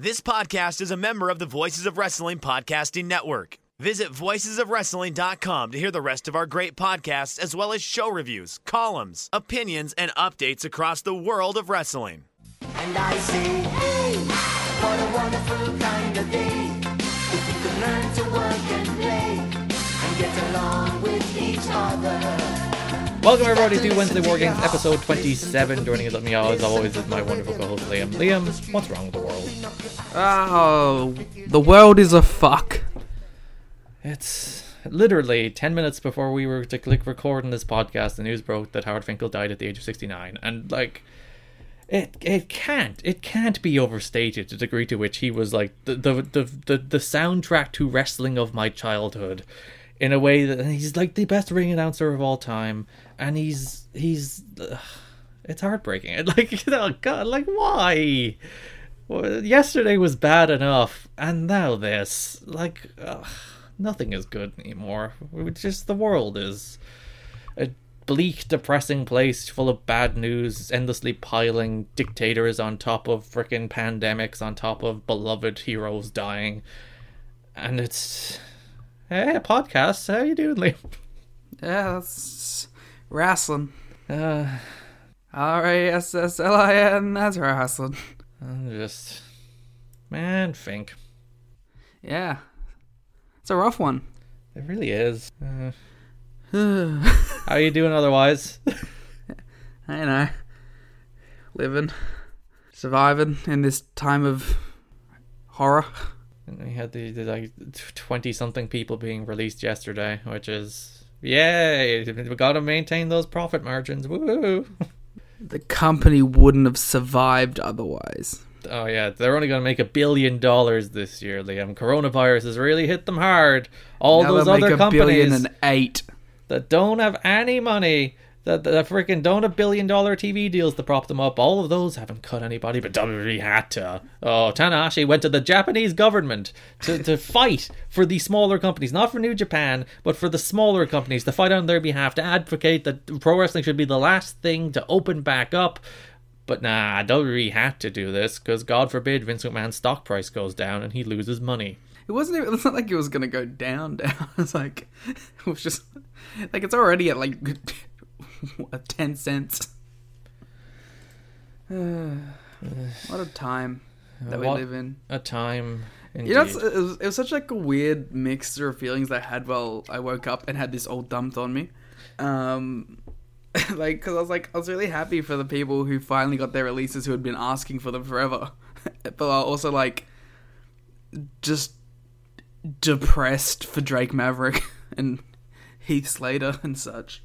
This podcast is a member of the Voices of Wrestling Podcasting Network. Visit voicesofwrestling.com to hear the rest of our great podcasts, as well as show reviews, columns, opinions, and updates across the world of wrestling. And I say, hey, what a wonderful kind of day. If you could learn to work and play and get along with each other. Welcome everybody to Wednesday War Games episode 27. Joining us with me as always is my wonderful co-host Liam. Liam, what's wrong with the world? Oh, the world is a fuck. It's literally 10 minutes before we were to click record on this podcast, the news broke that Howard Finkel died at the age of 69. And like, it it can't it can't be overstated the degree to which he was like the the the the, the soundtrack to wrestling of my childhood in a way that he's like the best ring announcer of all time and he's he's ugh, it's heartbreaking. Like oh god like why? Well, yesterday was bad enough and now this like ugh, nothing is good anymore. It's just the world is a bleak depressing place full of bad news endlessly piling dictators on top of freaking pandemics on top of beloved heroes dying. And it's hey podcast how you doing liam? Yeah, that's wrestling. uh, R A S S L I N. That's wrestling. I'm just man Fink. Yeah, it's a rough one. it really is uh, how you doing otherwise I know, living, surviving in this time of horror. And we had the, the like twenty something people being released yesterday, which is yay! We got to maintain those profit margins. Woo! The company wouldn't have survived otherwise. Oh yeah, they're only going to make a billion dollars this year, Liam. Coronavirus has really hit them hard. All now those other make a companies and eight. that don't have any money, that that freaking don't a billion dollar TV deals to prop them up, all of those haven't cut anybody, but WWE had to. Oh, Tanahashi went to the Japanese government to, to fight for the smaller companies, not for New Japan, but for the smaller companies, to fight on their behalf, to advocate that pro wrestling should be the last thing to open back up. But nah, WWE had to do this because God forbid Vince McMahon's stock price goes down and he loses money. It wasn't. Even, it's not like it was gonna go down. Down. It's like it was just like it's already at like what, ten cents. what a time that we live in. A time. Indeed. You know, it, was, it was such like a weird mixture of feelings I had while I woke up and had this all dumped on me. Um, like, because I was like, I was really happy for the people who finally got their releases who had been asking for them forever, but I also like just depressed for Drake Maverick and Heath Slater and such.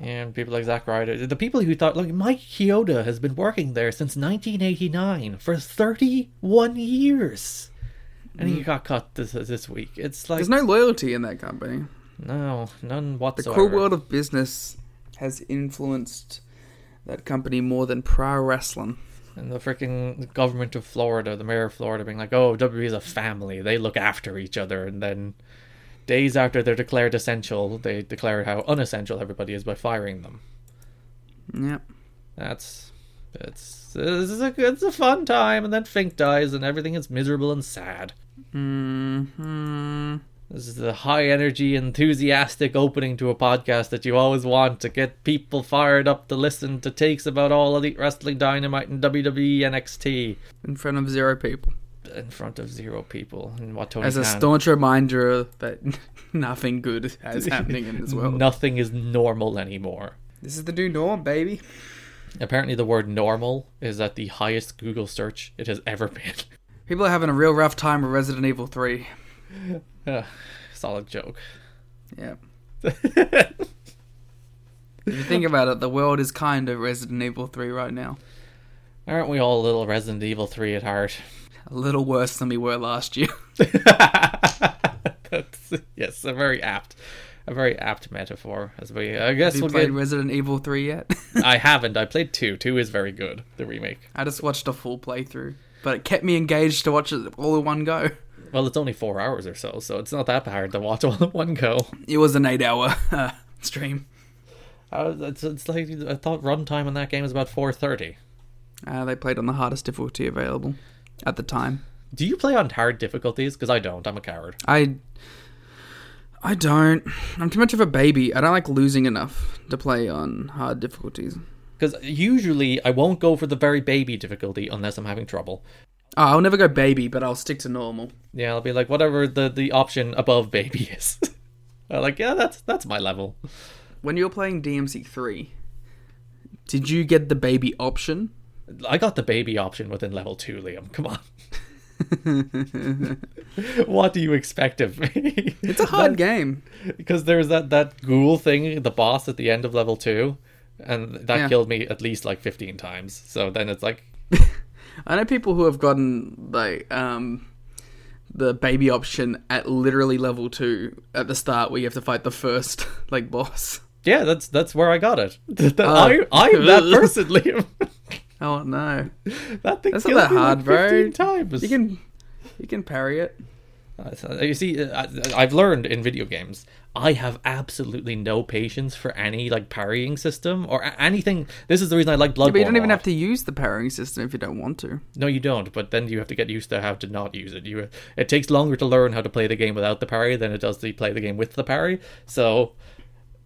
And people like Zack Ryder. The people who thought, like, Mike Chioda has been working there since 1989 for 31 years. And he mm. got cut this this week. It's like, There's no loyalty in that company. no, none whatsoever. The cruel world of business has influenced that company more than pro wrestling. and the freaking government of Florida, the mayor of Florida, being like, oh, WWE is a family. They look after each other. And then days after they're declared essential, they declare how unessential everybody is by firing them. Yep. That's it's this is a it's a fun time, and then Fink dies, and everything is miserable and sad. Hmm. This is the high energy, enthusiastic opening to a podcast that you always want to get people fired up to listen to takes about all Elite Wrestling Dynamite and WWE NXT In front of zero people. In front of zero people. And what Tony As a Khan- staunch reminder that nothing good is happening in this world. Nothing is normal anymore. This is the new norm, baby. Apparently, the word normal is at the highest Google search it has ever been. People are having a real rough time with Resident Evil 3. Ugh, Solid joke. Yeah. if you think about it, the world is kind of Resident Evil 3 right now. Aren't we all a little Resident Evil 3 at heart? A little worse than we were last year. Yes, a very apt, a very apt metaphor. As we, I guess Have you we'll played get. Resident Evil 3 yet? I haven't. I played two. Two is very good. The remake. I just watched a full playthrough, but it kept me engaged to watch it all in one go. Well, it's only four hours or so, so it's not that hard to watch all in one go. It was an eight hour uh, stream. I was, it's, it's like I thought runtime on that game was about four thirty. Uh, they played on the hardest difficulty available. At the time. Do you play on hard difficulties? Because I don't. I'm a coward. I I don't. I'm too much of a baby. I don't like losing enough to play on hard difficulties. Because usually I won't go for the very baby difficulty unless I'm having trouble. Oh, I'll never go baby, but I'll stick to normal. Yeah, I'll be like whatever the the option above baby is. I'm like yeah, that's that's my level. When you were playing DMC3, did you get the baby option? I got the baby option within level two, Liam. Come on. what do you expect of me? It's a hard game. because there's that that ghoul thing, the boss at the end of level two, and that Yeah. killed me at least like fifteen times. So then it's like, I know people who have gotten like um the baby option at literally level two at the start, where you have to fight the first like boss. yeah, that's that's where I got it. That- Oh. I I'm that person, Liam. Oh no, that thing that's not that hard, like bro. times. You can you can parry it. Uh, You see, uh, I've learned in video games, I have absolutely no patience for any like parrying system or a- anything. This is the reason I like Bloodborne. but you don't even have to use the parrying system if you don't want to. No, you don't. But then you have to get used to how to not use it. You it takes longer to learn how to play the game without the parry than it does to play the game with the parry. So.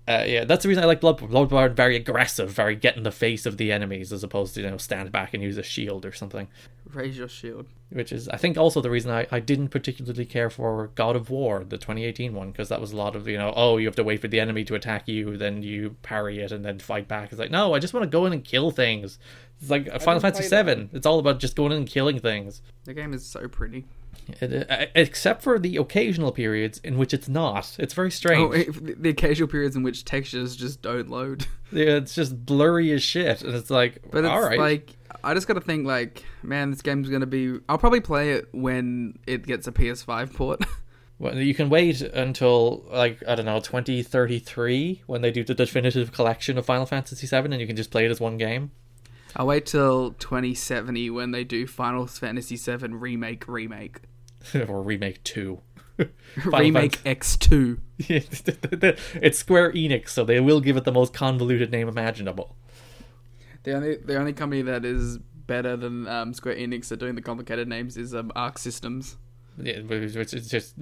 Uh, yeah, that's the reason I like Bloodborne. Bloodborne very aggressive, very get in the face of the enemies as opposed to you know stand back and use a shield or something. Raise your shield. Which is, I think, also the reason I, I didn't particularly care for God of War, the 2018 one, because that was a lot of you know, oh, you have to wait for the enemy to attack you, then you parry it and then fight back. It's like no, I just want to go in and kill things. It's like Final Fantasy play VII. It's all about just going in and killing things. The game is so pretty. It- uh, except for the occasional periods in which it's not. It's very strange. Oh, the occasional periods in which textures just don't load. Yeah, it's just blurry as shit, and it's like, But it's all right, like I just gotta think like, man, this game's gonna be. I'll probably play it when it gets a PS5 port. Well, you can wait until like I don't know 2033 when they do the definitive collection of Final Fantasy VII, and you can just play it as one game. I'll wait till 2070 when they do Final Fantasy VII remake remake or remake two. Remake X2. it's Square Enix, so they will give it the most convoluted name imaginable. The only the only company that is better than um, Square Enix at doing the complicated names is um, Arc Systems. Yeah, which which is just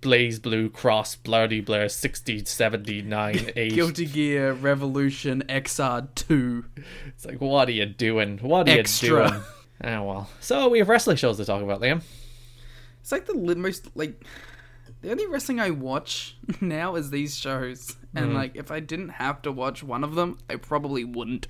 BlazBlue Cross Bloody Blair 60 79 8. Guilty Gear Revolution XR2. It's like, what are you doing? What are Extra. you doing? Oh well. So we have wrestling shows to talk about, Liam. It's like the most like the only wrestling I watch now is these shows, and like if I didn't have to watch one of them, I probably wouldn't.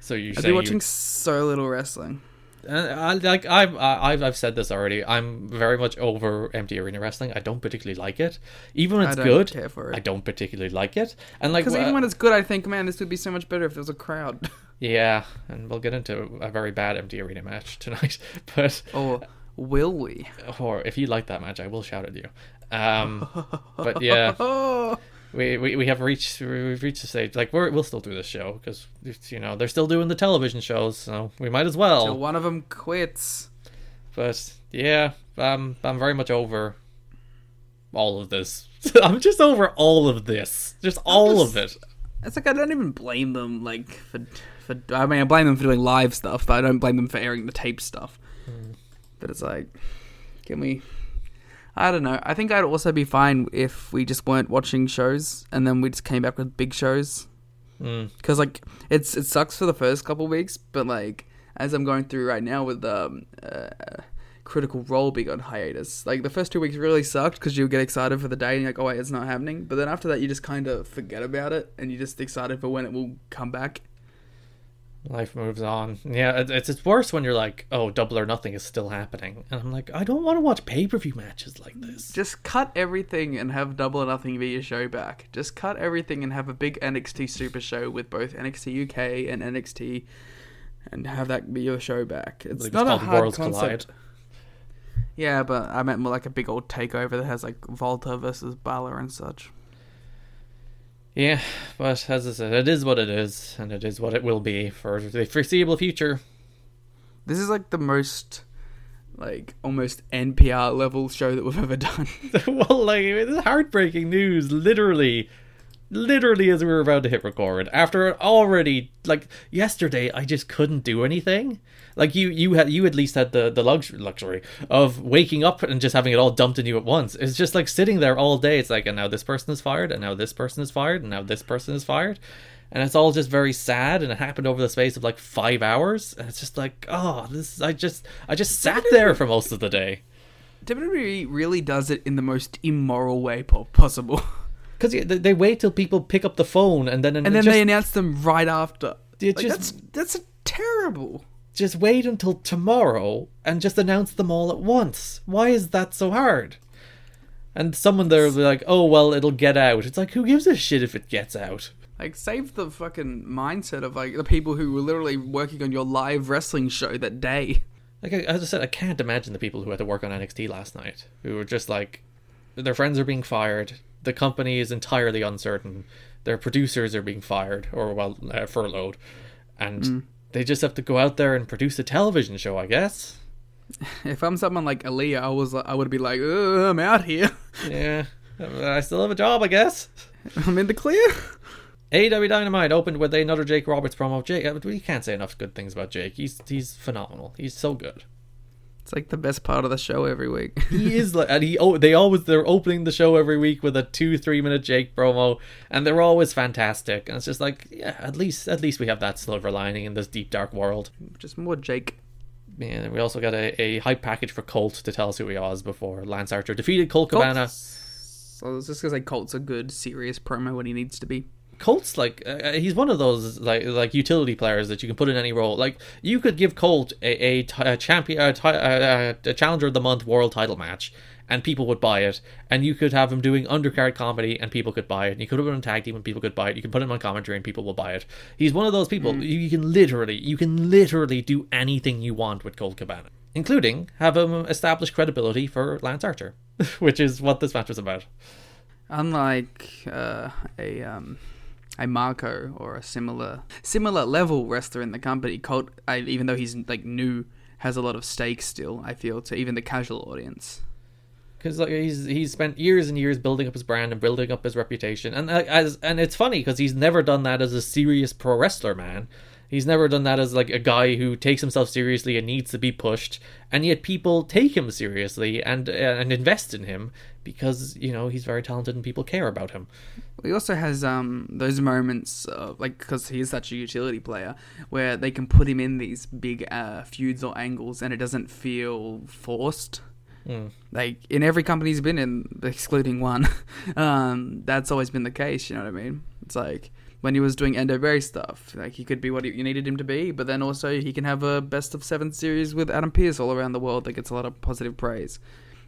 So you I'd say be you- watching so little wrestling. Uh, I, like I've I've I've said this already. I'm very much over empty arena wrestling. I don't particularly like it. Even when it's good, care for it. I don't particularly like it. And like, Because even when it's good, I think, man, this would be so much better if there was a crowd. yeah, and we'll get into a very bad empty arena match tonight. But or will we? or if you like that match, I will shout at you. Um, but yeah, we, we, we have reached we've reached the stage like we're, we'll still do this show because you know they're still doing the television shows, so we might as well. till one of them quits. But yeah, um, I'm very much over all of this. I'm just over all of this, just all of it. It's like I don't even blame them, like for for. I mean, I blame them for doing live stuff, but I don't blame them for airing the tape stuff. But it's like, can we? I don't know. I think I'd also be fine if we just weren't watching shows and then we just came back with big shows. Mm. Because like it's it sucks for the first couple weeks, but like as I'm going through right now with um uh, Critical Role being on hiatus, like the first two weeks really sucked because you get excited for the day and you're like, oh wait, it's not happening. But then after that, you just kind of forget about it and you're just excited for when it will come back. Life moves on. Yeah, it's it's worse when you're like, oh, Double or Nothing is still happening, and I'm like, I don't want to watch pay per view matches like this. Just cut everything and have Double or Nothing be your show back. Just cut everything and have a big NXT Super Show with both NXT UK and NXT, and have that be your show back. It's not a hard Worlds concept. Collide. Yeah, but I meant more like a big old takeover that has like WALTER versus Balor and such. Yeah, but as I said, it is what it is, and it is what it will be for the foreseeable future. This is like the most, like almost NPR level show that we've ever done. well, like this is heartbreaking news. Literally, literally as we were about to hit record after already like yesterday i just couldn't do anything. Like you you had you at least had the the luxury luxury of waking up and just having it all dumped in you at once. It's just like sitting there all day. It's like and now this person is fired and now this person is fired and now this person is fired. And it's all just very sad and it happened over the space of like five hours. And it's just like oh this i just i just sat there for most of the day. WWE really does it in the most immoral way possible. because they, they wait till people pick up the phone and then and then just, they announce them right after. Like, just- that's that's terrible. just wait until tomorrow and just announce them all at once. Why is that so hard? And someone there will be like, "Oh well, it'll get out." It's like, who gives a shit if it gets out? Like save the fucking mindset of like the people who were literally working on your live wrestling show that day. Like I- as I said, I can't imagine the people who had to work on NXT last night who were just like, their friends are being fired, the company is entirely uncertain, their producers are being fired or well uh, furloughed, and they just have to go out there and produce a television show. I guess. If I'm someone like Aliyah, I was I would be like, I'm out here. Yeah, I still have a job, I guess. I'm in the clear. AEW Dynamite opened with another Jake Roberts promo. Jake, uh, we can't say enough good things about Jake. He's he's phenomenal. He's so good. It's like the best part of the show every week. He is like, and he oh, they always they're opening the show every week with a two three minute Jake promo, and they're always fantastic. And it's just like, yeah, at least at least we have that silver lining in this deep dark world. Just more Jake. And we also got a, a hype package for Colt to tell us who he was before Lance Archer defeated Colt Cabana. So it's just gonna say Colt's a good, serious promo when he needs to be. Colt's like uh, he's one of those like like utility players that you can put in any role. Like you could give Colt a, a, t- a champion a, ti- a, a challenger of the month world title match, and people would buy it. And you could have him doing undercard comedy, and people could buy it. And you could have him on tag team, and people could buy it. You can put him on commentary, and people will buy it. He's one of those people. You, you can literally you can literally do anything you want with Colt Cabana, including have him establish credibility for Lance Archer, which is what this match was about. Unlike uh, a um, a Marco or a similar similar level wrestler in the company, Colt, I, even though he's like new, has a lot of stake still. I feel to even the casual audience. because like he's he's spent years and years building up his brand and building up his reputation and uh, as and it's funny because he's never done that as a serious pro wrestler man he's never done that as like a guy who takes himself seriously and needs to be pushed and yet people take him seriously and uh, and invest in him because you know he's very talented and people care about him He also has um those moments of, like because he is such a utility player where they can put him in these big uh, feuds or angles and it doesn't feel forced. Like in every company he's been in, excluding one, um, that's always been the case. You know what I mean? It's like when he was doing Endo Berry stuff, like he could be what you needed him to be, but then also he can have a best of seven series with Adam Pearce all around the world that gets a lot of positive praise.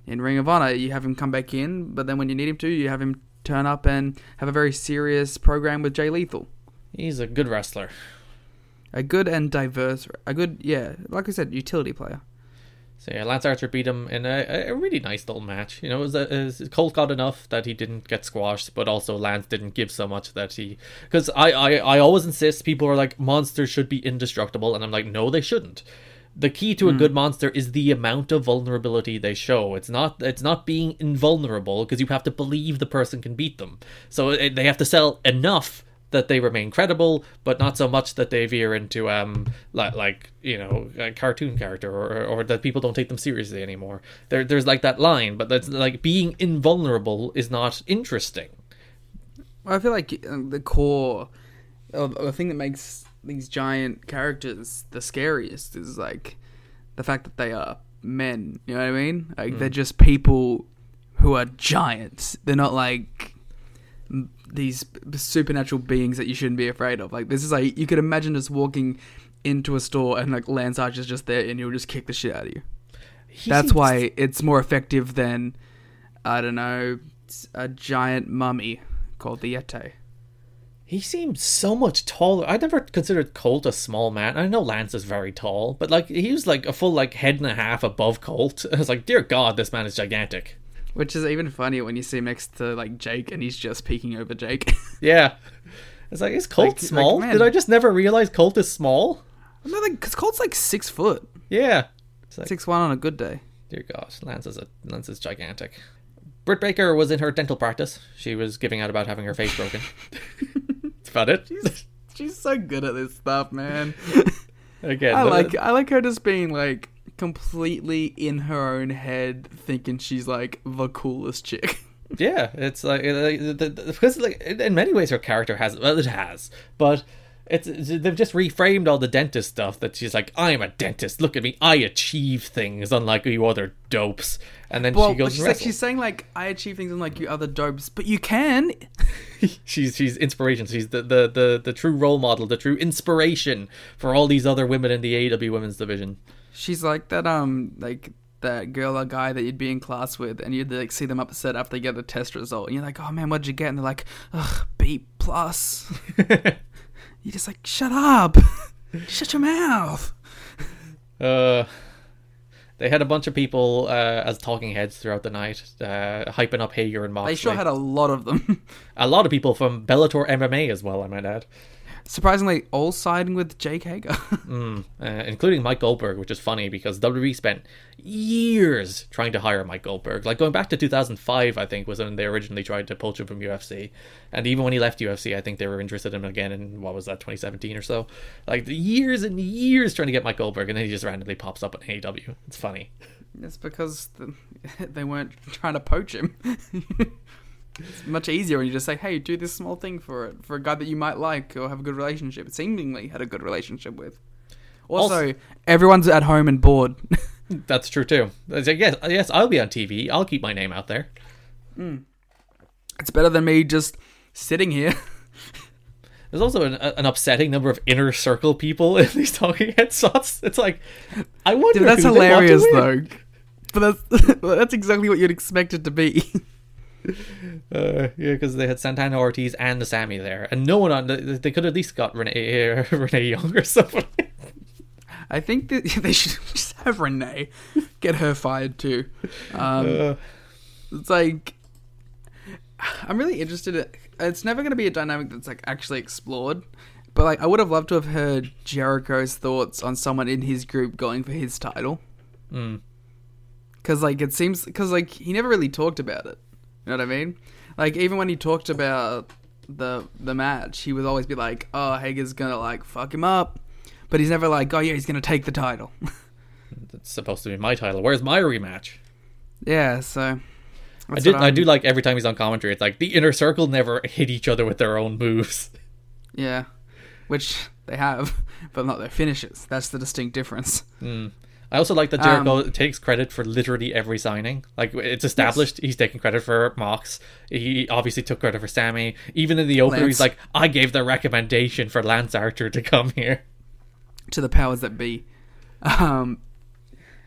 In Ring of Honor, you have him come back in, but then when you need him to, you have him turn up and have a very serious program with Jay Lethal. he's a good wrestler A good and diverse, a good, yeah, like I said, utility player. So yeah, Lance Archer beat him in a, a really nice little match. You know, it was, a, it was Colt got enough that he didn't get squashed, but also Lance didn't give so much that he. Because I, I I always insist people are like monsters should be indestructible, and I'm like no, they shouldn't. The key to a hmm. good monster is the amount of vulnerability they show. It's not it's not being invulnerable because you have to believe the person can beat them. So it, they have to sell enough that they remain credible, but not so much that they veer into um like like you know a cartoon character or or that people don't take them seriously anymore. There there's like that line, but that's like being invulnerable is not interesting. I feel like uh, the core, of the thing that makes these giant characters the scariest is like the fact that they are men. You know what I mean? Like they're just people who are giants. They're not like these supernatural beings that you shouldn't be afraid of. Like this is like you could imagine just walking into a store and like Lance Archer's just there and he'll just kick the shit out of you. He That's seems- why it's more effective than I don't know a giant mummy called the Yeti. He seems so much taller. I never considered Colt a small man. I know Lance is very tall, but like he was like a full like head and a half above Colt. I was like, dear God, this man is gigantic. Which is even funnier when you see him next to like Jake and he's just peeking over Jake. Yeah, it's like is Colt Like- like, small? man. Did I just never realize Colt is small? no, like because Colt's like six foot, Yeah, like, six one on a good day. dear God, Lance is a Lance is gigantic. Britt Baker was in her dental practice. She was giving out about having her face broken. That's about it. She's so good at this stuff, man. Again, I like I like her just being like completely in her own head, thinking she's like the coolest chick. Yeah, it's like, the, the, the- because like in in many ways her character has well it has, but it's they've just reframed all the dentist stuff that she's like I'm a dentist. Look at me, I achieve things unlike you other dopes. And then Well, she goes she's, like, she's saying like I achieve things unlike you other dopes, but you can. she's she's inspiration. She's the, the the the true role model, the true inspiration for all these other women in the AW women's division. She's like that um like that girl or guy that you'd be in class with, and you'd like see them upset after they get a test result, and you're like, oh man, what'd you get? And they're like, ugh, B plus. You're just like, shut up, shut your mouth. Uh, they had a bunch of people uh, as talking heads throughout the night, uh, hyping up Hager and Moxley. They sure had a lot of them. a lot of people from Bellator MMA as well. I might add. Surprisingly, all siding with Jake Hager. uh, including Mike Goldberg, which is funny because WWE spent years trying to hire Mike Goldberg. Like going back to 2005, I think was when they originally tried to poach him from UFC, and even when he left UFC, I think they were interested in him again in what was that 2017 or so. Like years and years trying to get Mike Goldberg, and then he just randomly pops up on AEW. It's funny. it's because the, they weren't trying to poach him. it's much easier when you just say, "Hey, do this small thing for it for a guy that you might like or have a good relationship." Seemingly had a good relationship with. Also, Also- everyone's at home and bored. That's true too. Like, yes, yes, I'll be on TV. I'll keep my name out there. Hmm. it's better than me just sitting here. There's also an, an upsetting number of inner circle people in these talking head. It's like, I wonder. Dude, that's who they want to hilarious though. But that's that's exactly what you'd expect it to be. Uh, yeah, because they had Santana Ortiz and the Sammy there, and no one on. They, they could at least got Renee uh, Renee Young or something. I think that they should just have Renee get her fired too. Um, Uh, it's like I'm really interested. In, it's never going to be a dynamic that's like actually explored, but like I would have loved to have heard Jericho's thoughts on someone in his group going for his title. mm. Because like it seems, because like he never really talked about it. You know what I mean? Like even when he talked about the the match, he would always be like, "Oh, Hager's gonna like fuck him up," but he's never like, "Oh yeah, he's gonna take the title." It's supposed to be my title. Where's my rematch? yeah, so I that's did. I do like every time he's on commentary. It's like the inner circle never hit each other with their own moves. Yeah, which they have, but not their finishes. That's the distinct difference. Hmm. I also like that Jericho Um, takes credit for literally every signing. Like it's established, he's taking credit for Mox. He obviously took credit for Sammy. Even in the opener, he's like, "I gave the recommendation for Lance Archer to come here." To the powers that be, um,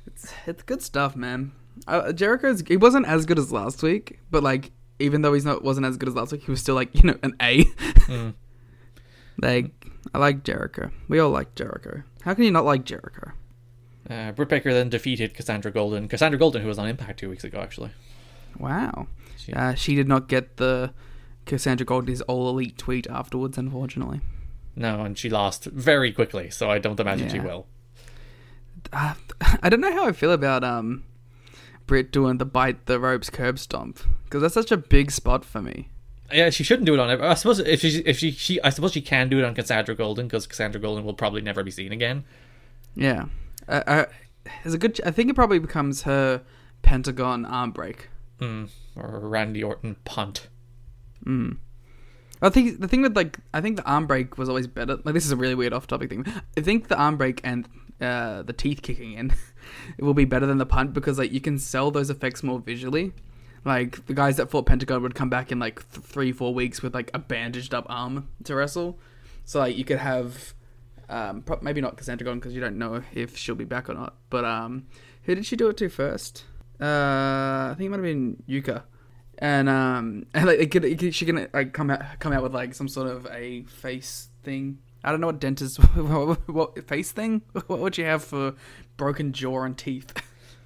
it's it's good stuff, man. Uh, Jericho's he wasn't as good as last week, but like even though he's not wasn't as good as last week, he was still like you know an A. Like I like Jericho. We all like Jericho. How can you not like Jericho? Uh, Britt Baker then defeated Cassandra Golden. Cassandra Golden, who was on Impact two weeks ago, actually. Wow. She- Uh, she did not get the Cassandra Golden's all elite tweet afterwards, unfortunately. No, and she lost very quickly, so I don't imagine she will. uh, I don't know how I feel about um Britt doing the bite the ropes curb stomp because that's such a big spot for me. Yeah, she shouldn't do it on. I suppose if she, if she, she I suppose she can do it on Cassandra Golden because Cassandra Golden will probably never be seen again. Yeah, uh, uh, there's a good. I think it probably becomes her Pentagon arm break. Mm. Or Randy Orton punt. I think the thing with like I think the arm break was always better. Like this is a really weird off topic thing. I think the arm break and uh, the teeth kicking in it will be better than the punt because like you can sell those effects more visually. Like the guys that fought Pentagon would come back in like th- three four weeks with like a bandaged up arm to wrestle. So like you could have um, pro- maybe not Cassandra Golden because you don't know if she'll be back or not. But um, who did she do it to first? Uh, I think it might have been Yuka and um and like it could, it could, she can like come out come out with like some sort of a face thing. I don't know what dentist what, what face thing. What would you have for broken jaw and teeth?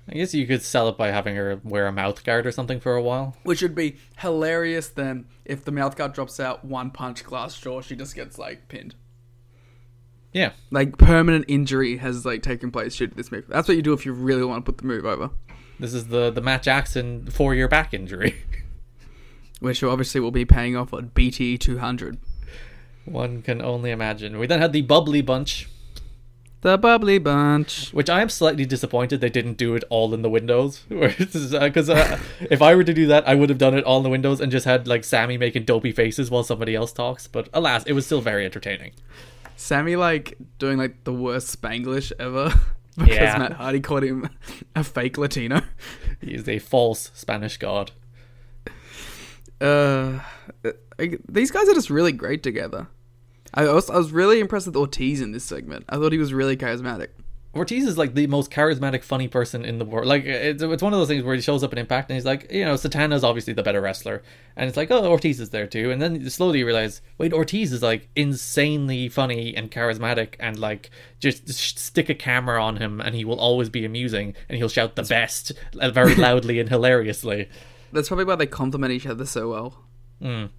I guess you could sell it by having her wear a mouth guard or something for a while. Which would be hilarious then if the mouth guard drops out one punch glass jaw, she just gets like pinned. Yeah, Like permanent injury has like taken place due to this move. That's what you do if you really want to put the move over. This is the the Matt Jackson four year back injury. Which obviously will be paying off on BTE 200. One can only imagine. We then had the bubbly bunch, The bubbly bunch. which I am slightly disappointed they didn't do it all in the windows. Because uh, if I were to do that, I would have done it all in the windows and just had like Sammy making dopey faces while somebody else talks. But alas, it was still very entertaining. Sammy like doing like the worst Spanglish ever because Yeah. Matt Hardy called him a fake Latino. He is a false Spanish god. Uh, I- these guys are just really great together. I was, I was really impressed with Ortiz in this segment. I thought he was really charismatic. Ortiz is like the most charismatic, funny person in the world. Like it's it's one of those things where he shows up in Impact and he's like, you know, Santana's obviously the better wrestler, and it's like, oh, Ortiz is there too, and then slowly you realize, wait, Ortiz is like insanely funny and charismatic, and like just sh- stick a camera on him and he will always be amusing, and he'll shout the best very loudly and hilariously. That's probably why they complement each other so well. Mm.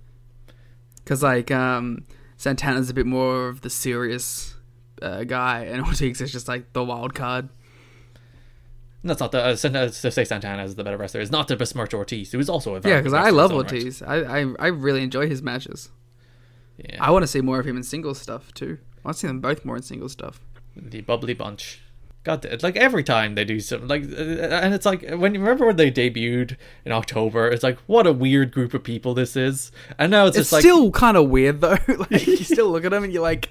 Because like um, Santana's a bit more of the serious uh, guy, and Ortiz is just like the wild card. That's not the uh, uh, to say Santana is the better wrestler. Is not to besmirch Ortiz, who is also a very Yeah, because I love own right. Ortiz. I, I I really enjoy his matches. Yeah. I want to see more of him in singles stuff too. I want to see them both more in singles stuff. the bubbly bunch. God, it's like every time they do something like, uh, and it's like when you remember when they debuted in October, it's like what a weird group of people this is, and now it's, It's just like still kind of weird though. like you still look at them and you're like,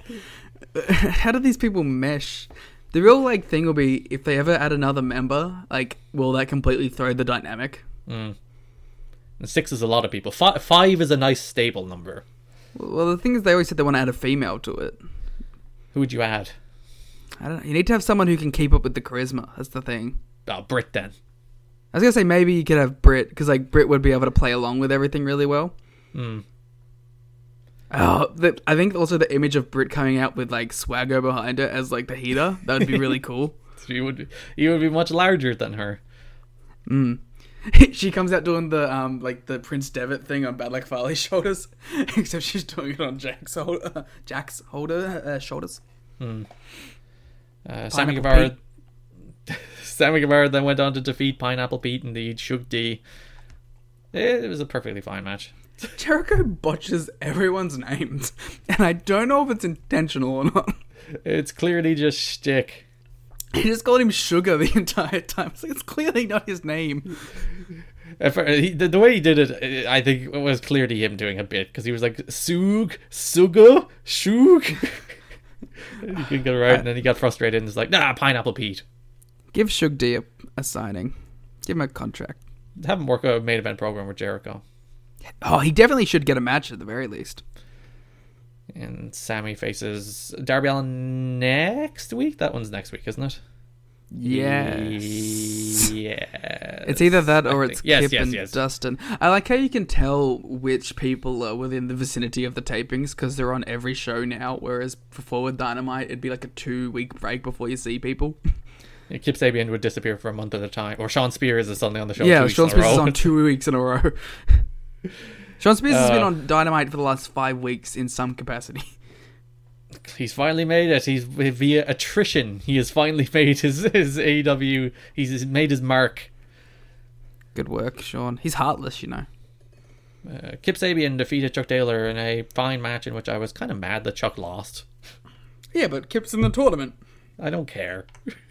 how do these people mesh? The real like thing will be if they ever add another member, like will that completely throw the dynamic? And six is a lot of people. Five, five is a nice stable number. Well, the thing is, they always said they want to add a female to it. Who would you add? I don't know. You need to have someone who can keep up with the charisma. That's the thing. Oh, Britt then. I was gonna say maybe you could have Britt because like Britt would be able to play along with everything really well. Hmm. Oh, the, I think also the image of Britt coming out with like swagger behind her as like the heater that would be really cool. You would you would be much larger than her. she comes out doing the um like the Prince Devitt thing on Bad Luck Fale's shoulders, except she's doing it on Jack's holder, Jack's holder uh, shoulders. Uh, Sammy Guevara. Sammy Guevara then went on to defeat Pineapple Pete and the Shug D. It was a perfectly fine match. Jericho botches everyone's names, and I don't know if it's intentional or not. It's clearly just shtick. He just called him Sugar the entire time. It's, like, it's clearly not his name. Uh, he, the, the way he did it, uh, I think it was clearly him doing a bit because he was like Sug, Suga, Shug. he couldn't get it right, and then he got frustrated and was like, "Nah, Pineapple Pete." Give Shug D a, a signing. Give him a contract. Have him work a main event program with Jericho. Oh, he definitely should get a match at the very least. And Sammy faces Darby Allin next week. That one's next week, isn't it? Yes. Yeah. It's either that or it's yes, Kip yes, and yes. Dustin. I like how you can tell which people are within the vicinity of the tapings because they're on every show now. Whereas before with Dynamite, it'd be like a two week break before you see people. Yeah, Kip Sabian would disappear for a month at a time, or Shawn Spears is suddenly on the show. yeah, Shawn Spears is on two weeks in a row. Shawn Spears has been Uh, on Dynamite for the last five weeks in some capacity. He's finally made it. He's via attrition. He has finally made his his AEW. He's made his mark. Good work, Shawn. He's heartless, you know. Uh, Kip Sabian defeated Chuck Taylor in a fine match in which I was kind of mad that Chuck lost. Yeah, but Kip's in the tournament. I don't care.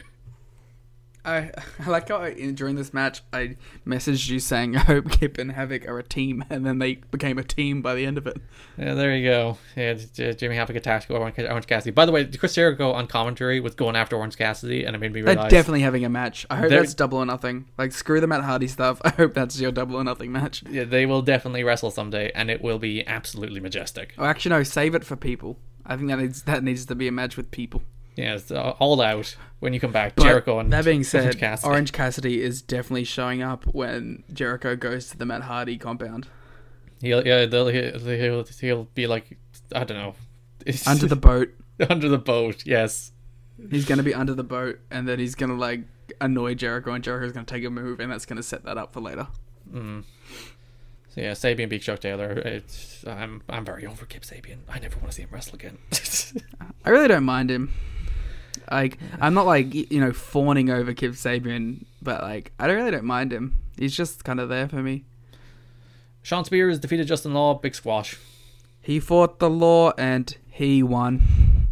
I, I like how I, during this match I messaged you saying I hope Kip and Havoc are a team, and then they became a team by the end of it. Yeah, there you go. Yeah, Jimmy Havoc attacked Orange Cassidy. By the way, Chris Jericho on commentary was going after Orange Cassidy, and it made me realize They're definitely having a match. I hope that's double or nothing. Like screw the Matt Hardy stuff. I hope that's your double or nothing match. yeah, they will definitely wrestle someday, and it will be absolutely majestic. Oh, actually, no. Save it for people. I think that needs that needs to be a match with people. Yeah, it's all out when you come back. But Jericho and that being Orange said, Cassidy. Orange Cassidy is definitely showing up when Jericho goes to the Matt Hardy compound. He'll yeah, they'll, he'll, he'll be like I don't know, Under the boat. under the boat. Yes. He's gonna be under the boat, and then he's gonna like annoy Jericho, and Jericho's gonna take a move, and that's gonna set that up for later. Mm-hmm. So yeah, Sabian beat Chuck Taylor. It's I'm I'm very over Kip Sabian. I never want to see him wrestle again. I really don't mind him. Like I'm not like you know fawning over Kip Sabian, but like I don't really don't mind him. He's just kind of there for me. Shawn Spear Spears defeated Justin Law, big squash. He fought the law and he won.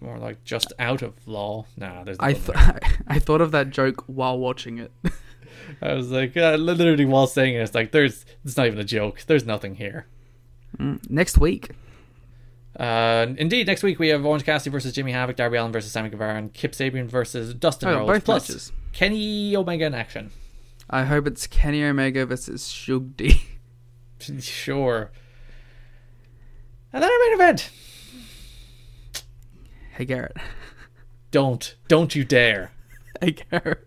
More like just out of law. Nah, there's I nothing th- I thought of that joke while watching it. I was like, uh, literally while saying it, it's like, there's, it's not even a joke. There's nothing here. Next week, Uh, indeed, next week we have Orange Cassidy versus Jimmy Havoc, Darby Allin versus Sammy Guevara, and Kip Sabian versus Dustin Oh, Rhodes. both plus matches. Kenny Omega in action. I hope it's Kenny Omega versus Shug D. sure. And then our main event. Hey Garrett. Don't, don't you dare. Hey Garrett.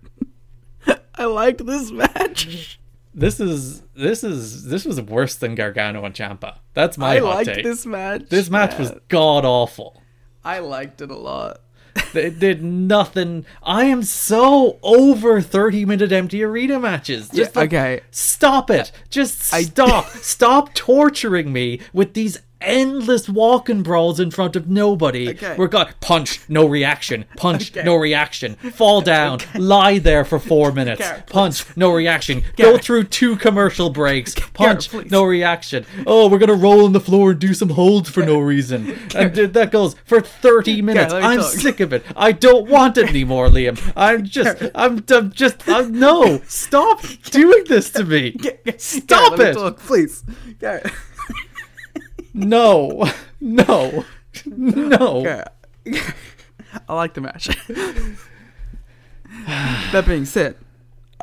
I liked this match. This is this is this was worse than Gargano and Ciampa. That's my I hot liked take. this match. This match was god awful. I liked it a lot. It did nothing. I am so over 30 minute empty arena matches. Just Yeah, like, okay. Stop it. Just stop. stop torturing me with these endless walking brawls in front of nobody. Okay. We're got punch, no reaction. Punch, Okay. no reaction. Fall down. Lie there for four minutes. Garrett, punch, no reaction. Go through two commercial breaks. Punch, please. no reaction. Oh, we're gonna roll on the floor and do some holds for no reason. And that goes for 30 minutes. I'm talk. sick of it. I don't want it anymore, Liam. I'm just, I'm, I'm just, I'm, no. Stop doing this to me. Stop Garrett, it. talk, please. Garrett. No, no, no. Garrett. I like the match. that being said,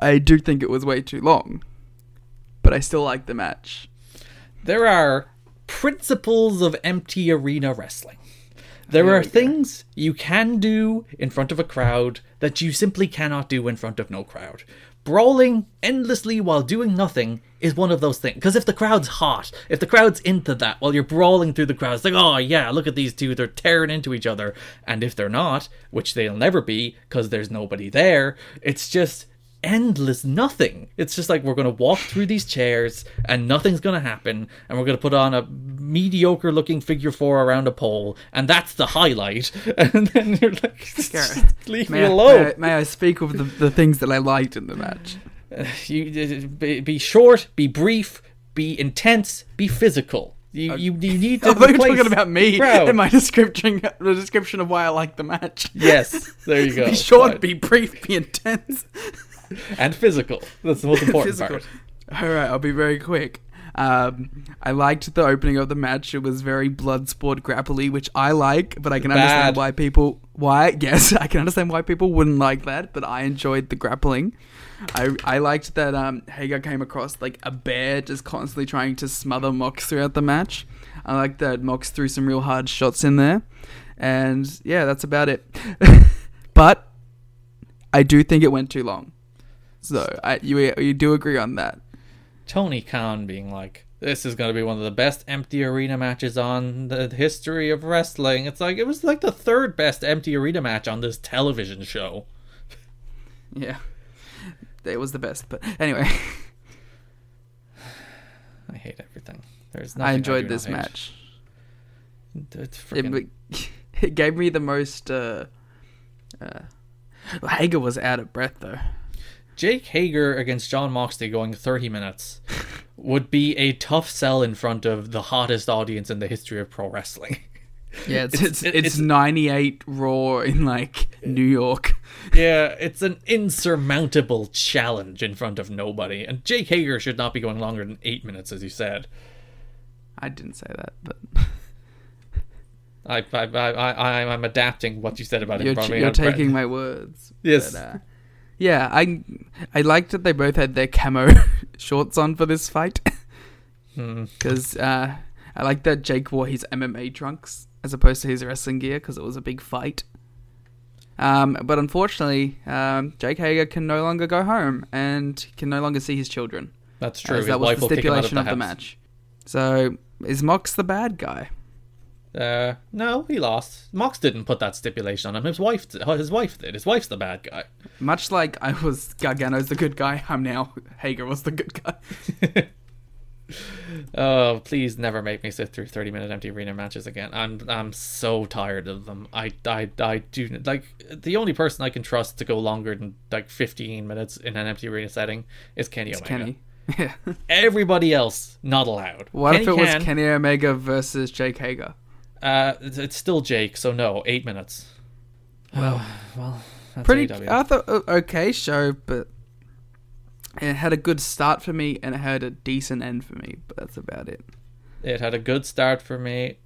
I do think it was way too long, but I still like the match. There are principles of empty arena wrestling. There Here are we go. things you can do in front of a crowd that you simply cannot do in front of no crowd. Brawling endlessly while doing nothing is one of those things. Because if the crowd's hot, if the crowd's into that while you're brawling through the crowd, it's like, oh yeah, look at these two, they're tearing into each other. And if they're not, which they'll never be because there's nobody there, it's just endless nothing. It's just like we're going to walk through these chairs and nothing's going to happen and we're going to put on a mediocre looking figure four around a pole and that's the highlight. And then you're like, leave May me I, alone. May I, may I speak of the, the things that I liked in the match? You be, be short, be brief, be intense, be physical. You uh, you, you need to I thought you were talking about me crowd. and my description, the description of why I like the match. Yes, there you go. Be short, be brief, be intense. And physical. That's the most important Physical. part. All right, I'll be very quick. Um, I liked the opening of the match. It was very blood sport grapply, which I like, but I can Bad. understand why people why yes, I can understand why people wouldn't like that. But I enjoyed the grappling. I I liked that um, Hager came across like a bear, just constantly trying to smother Mox throughout the match. I like that Mox threw some real hard shots in there, and yeah, that's about it. but I do think it went too long. So I, you you do agree on that? Tony Khan being like, this is going to be one of the best empty arena matches on the history of wrestling. It's like, it was like the third best empty arena match on this television show. Yeah. It was the best, but anyway, I hate everything. There's nothing I enjoyed do this match. It's It, it gave me the most. Uh, uh, Hager was out of breath though. Jake Hager against Jon Moxley going 30 minutes would be a tough sell in front of the hottest audience in the history of pro wrestling. Yeah, it's It's- it's, it's, it's- 98 Raw in like New York. yeah, it's an insurmountable challenge in front of nobody. And Jake Hager should not be going longer than eight minutes, as you said. I didn't say that, but I, I, I, I, I'm adapting what you said about him. you're, probably you're out of breath. taking my words. Yes. But, uh, yeah, I I liked that they both had their camo shorts on for this fight. Hmm. Because uh, I like that Jake wore his MMA trunks as opposed to his wrestling gear because it was a big fight. Um, but unfortunately, um, Jake Hager can no longer go home and can no longer see his children. That's true. As that was the will kick him out of stipulation the, of the, match. So is Mox the bad guy? Uh, no, he lost. Mox didn't put that stipulation on him. His wife, his wife did. His wife's the bad guy. Much like I was Gargano's the good guy, I'm now Hager was the good guy. Oh, please never make me sit through 30 minute empty arena matches again. I'm I'm so tired of them. I I I do like the only person I can trust to go longer than like 15 minutes in an empty arena setting is Kenny Omega. Kenny. Yeah. Everybody else not allowed. What Kenny if it was Kenny Omega versus Jake Hager? Uh, it's, it's still Jake, so no, eight minutes. Well, Well, that's pretty. AEW. I thought uh, okay show, but it had a good start for me and it had a decent end for me. But that's about it. It had a good start for me,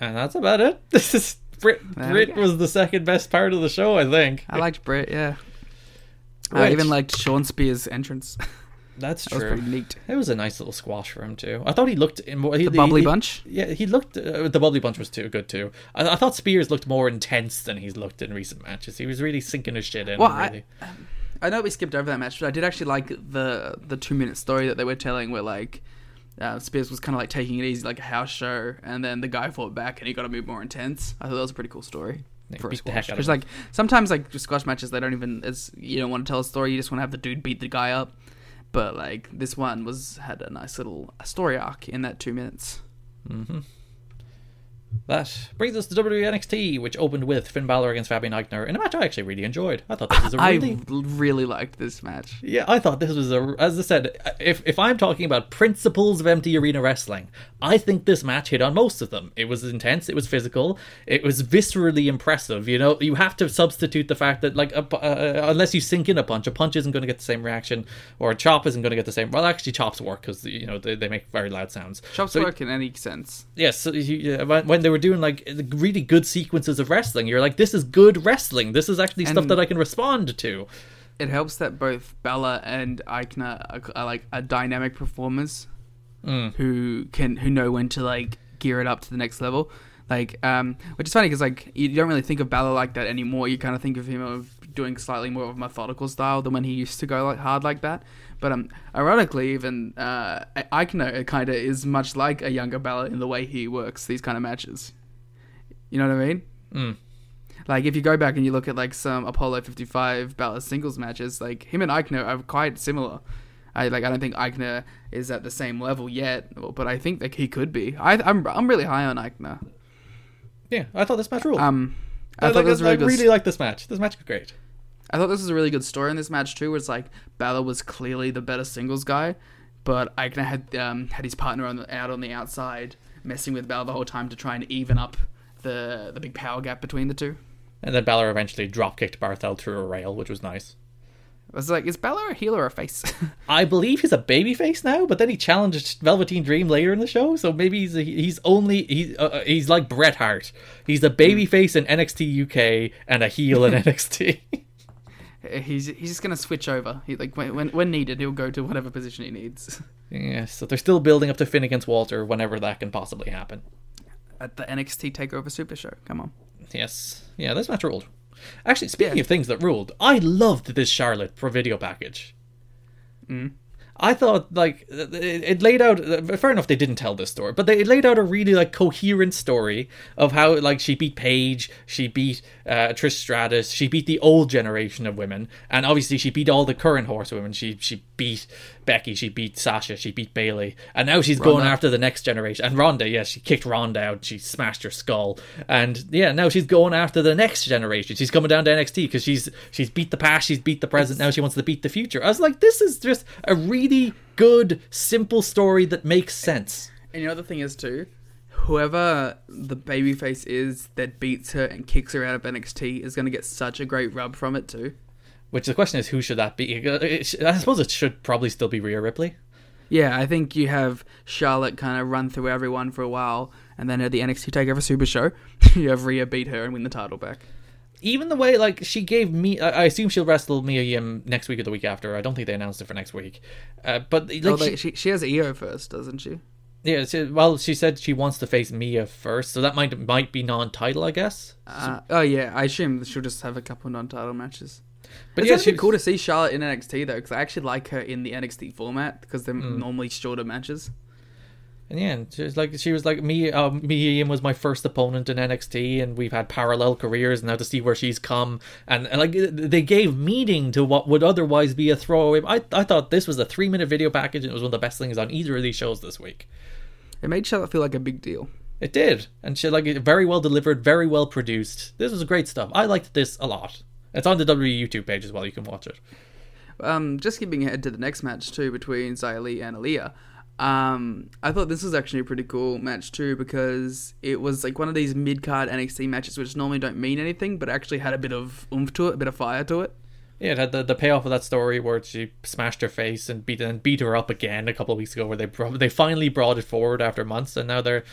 and that's about it. This is Brit. There Brit was the second best part of the show, I think. I liked Brett. Yeah. I even liked Sean Spears' entrance. That's that was true. pretty neat. It was a nice little squash for him too. I thought he looked in more. He, The bubbly he- bunch. Yeah, he looked. Uh, the bubbly bunch was too good too. I, I thought Spears looked more intense than he's looked in recent matches. He was really sinking his shit in. Well, I- really. I know we skipped over that match, but I did actually like the the two minute story that they were telling, where like uh, Spears was kind of like taking it easy, like a house show, and then the guy fought back, and he got to move more intense. I thought that was a pretty cool story Yeah, for a beat the heck squash. out of Because like sometimes like squash matches, they don't even as you don't want to tell a story, you just want to have the dude beat the guy up. But like this one was had a nice little story arc in that two minutes. Mm-hmm. That brings us to WWE NXT, which opened with Finn Balor against Fabian Aichner in a match I actually really enjoyed. I thought this was a I really l- really liked this match. Yeah, I thought this was a. As I said, if if I'm talking about principles of empty arena wrestling, I think this match hit on most of them. It was intense. It was physical. It was viscerally impressive. You know, you have to substitute the fact that like a, uh, unless you sink in a punch, a punch isn't going to get the same reaction, or a chop isn't going to get the same. Well, actually, chops work because you know they, they make very loud sounds. Chops So- work in any sense. Yes, so you, uh, when, when they were doing like really good sequences of wrestling, you're like, this is good wrestling. This is actually stuff that I can respond to. it helps that both Balor and Aichner are, are like a dynamic performers who can who know when to like gear it up to the next level. Like, um, which is funny because like you don't really think of Balor like that anymore. You kind of think of him of doing slightly more of a methodical style than when he used to go like hard like that. But um, ironically, even uh, Aichner kind of is much like a younger Balor in the way he works these kind of matches. You know what I mean? Mm. Like if you go back and you look at like some Apollo 55 Balor singles matches, like him and Aichner are quite similar. I like I don't think Aichner is at the same level yet, but I think that he could be. I, I'm I'm really high on Aichner. Yeah, I thought this match ruled. Um, I, I, thought like, was really I really like this match. This match was great. I thought this was a really good story in this match too. Where it's like Balor was clearly the better singles guy, but Aichner had um, had his partner on the, out on the outside, messing with Balor the whole time to try and even up the the big power gap between the two. And then Balor eventually drop kicked Barthel through a rail, which was nice. I was like, is Balor a heel or a face? I believe he's a baby face now, but then he challenged Velveteen Dream later in the show, so maybe he's a, he's only he's uh, he's like Bret Hart. He's a baby face in NXT UK and a heel in NXT. He's he's just gonna switch over. He like when when, when needed, he'll go to whatever position he needs. yeah, so they're still building up to Finn against Walter whenever that can possibly happen. At the NXT Takeover Super Show, come on. Yes, yeah, this match ruled. Actually, speaking Yeah. of things that ruled, I loved this Charlotte for video package. Mm. I thought like it, laid out. Fair enough, they didn't tell this story, but they laid out a really like coherent story of how like she beat Paige, she beat uh, Trish Stratus, she beat the old generation of women, and obviously she beat all the current horsewomen. She she beat Becky, she beat Sasha, she beat Bayley, and now she's going after the next generation. And Ronda, yes, she kicked Ronda out, she smashed her skull, and yeah, now she's going after the next generation. She's coming down to NXT because she's she's beat the past, she's beat the present, now she wants to beat the future. I was like, this is just a really good, simple story that makes sense. And you know the thing is too, whoever the babyface is that beats her and kicks her out of NXT is gonna get such a great rub from it too. Which the question is, who should that be? I suppose it should probably still be Rhea Ripley. Yeah, I think you have Charlotte kind of run through everyone for a while, and then at the NXT Takeover Super Show, you have Rhea beat her and win the title back. Even the way, like, she gave me, I assume she'll wrestle Mia Yim next week or the week after. I don't think they announced it for next week. Uh, but like, oh, she- she, she has Io first, doesn't she? yeah, she, well, she said she wants to face Mia first, so that might might be non-title, I guess. Uh, oh yeah, I assume she'll just have a couple non-title matches. But it's yeah, be cool to see Charlotte in NXT though, because I actually like her in the NXT format because they're normally shorter matches. And yeah, she was like she was like me. Uh, Mia Yim was my first opponent in NXT, and we've had parallel careers. Now to see where she's come, and, and like they gave meaning to what would otherwise be a throwaway. I I thought this was a three minute video package, and it was one of the best things on either of these shows this week. It made Charlotte feel like a big deal. It did, and she like very well delivered, very well produced. This was great stuff. I liked this a lot. It's on the WWE YouTube page as well. You can watch it. Um, just skipping ahead to the next match too between Li and Aliyah. Um, I thought this was actually a pretty cool match too because it was like one of these mid card NXT matches which normally don't mean anything, but actually had a bit of oomph to it, a bit of fire to it. Yeah, it had the, the payoff of that story where she smashed her face and beat and beat her up again a couple of weeks ago, where they brought, they finally brought it forward after months, and now they're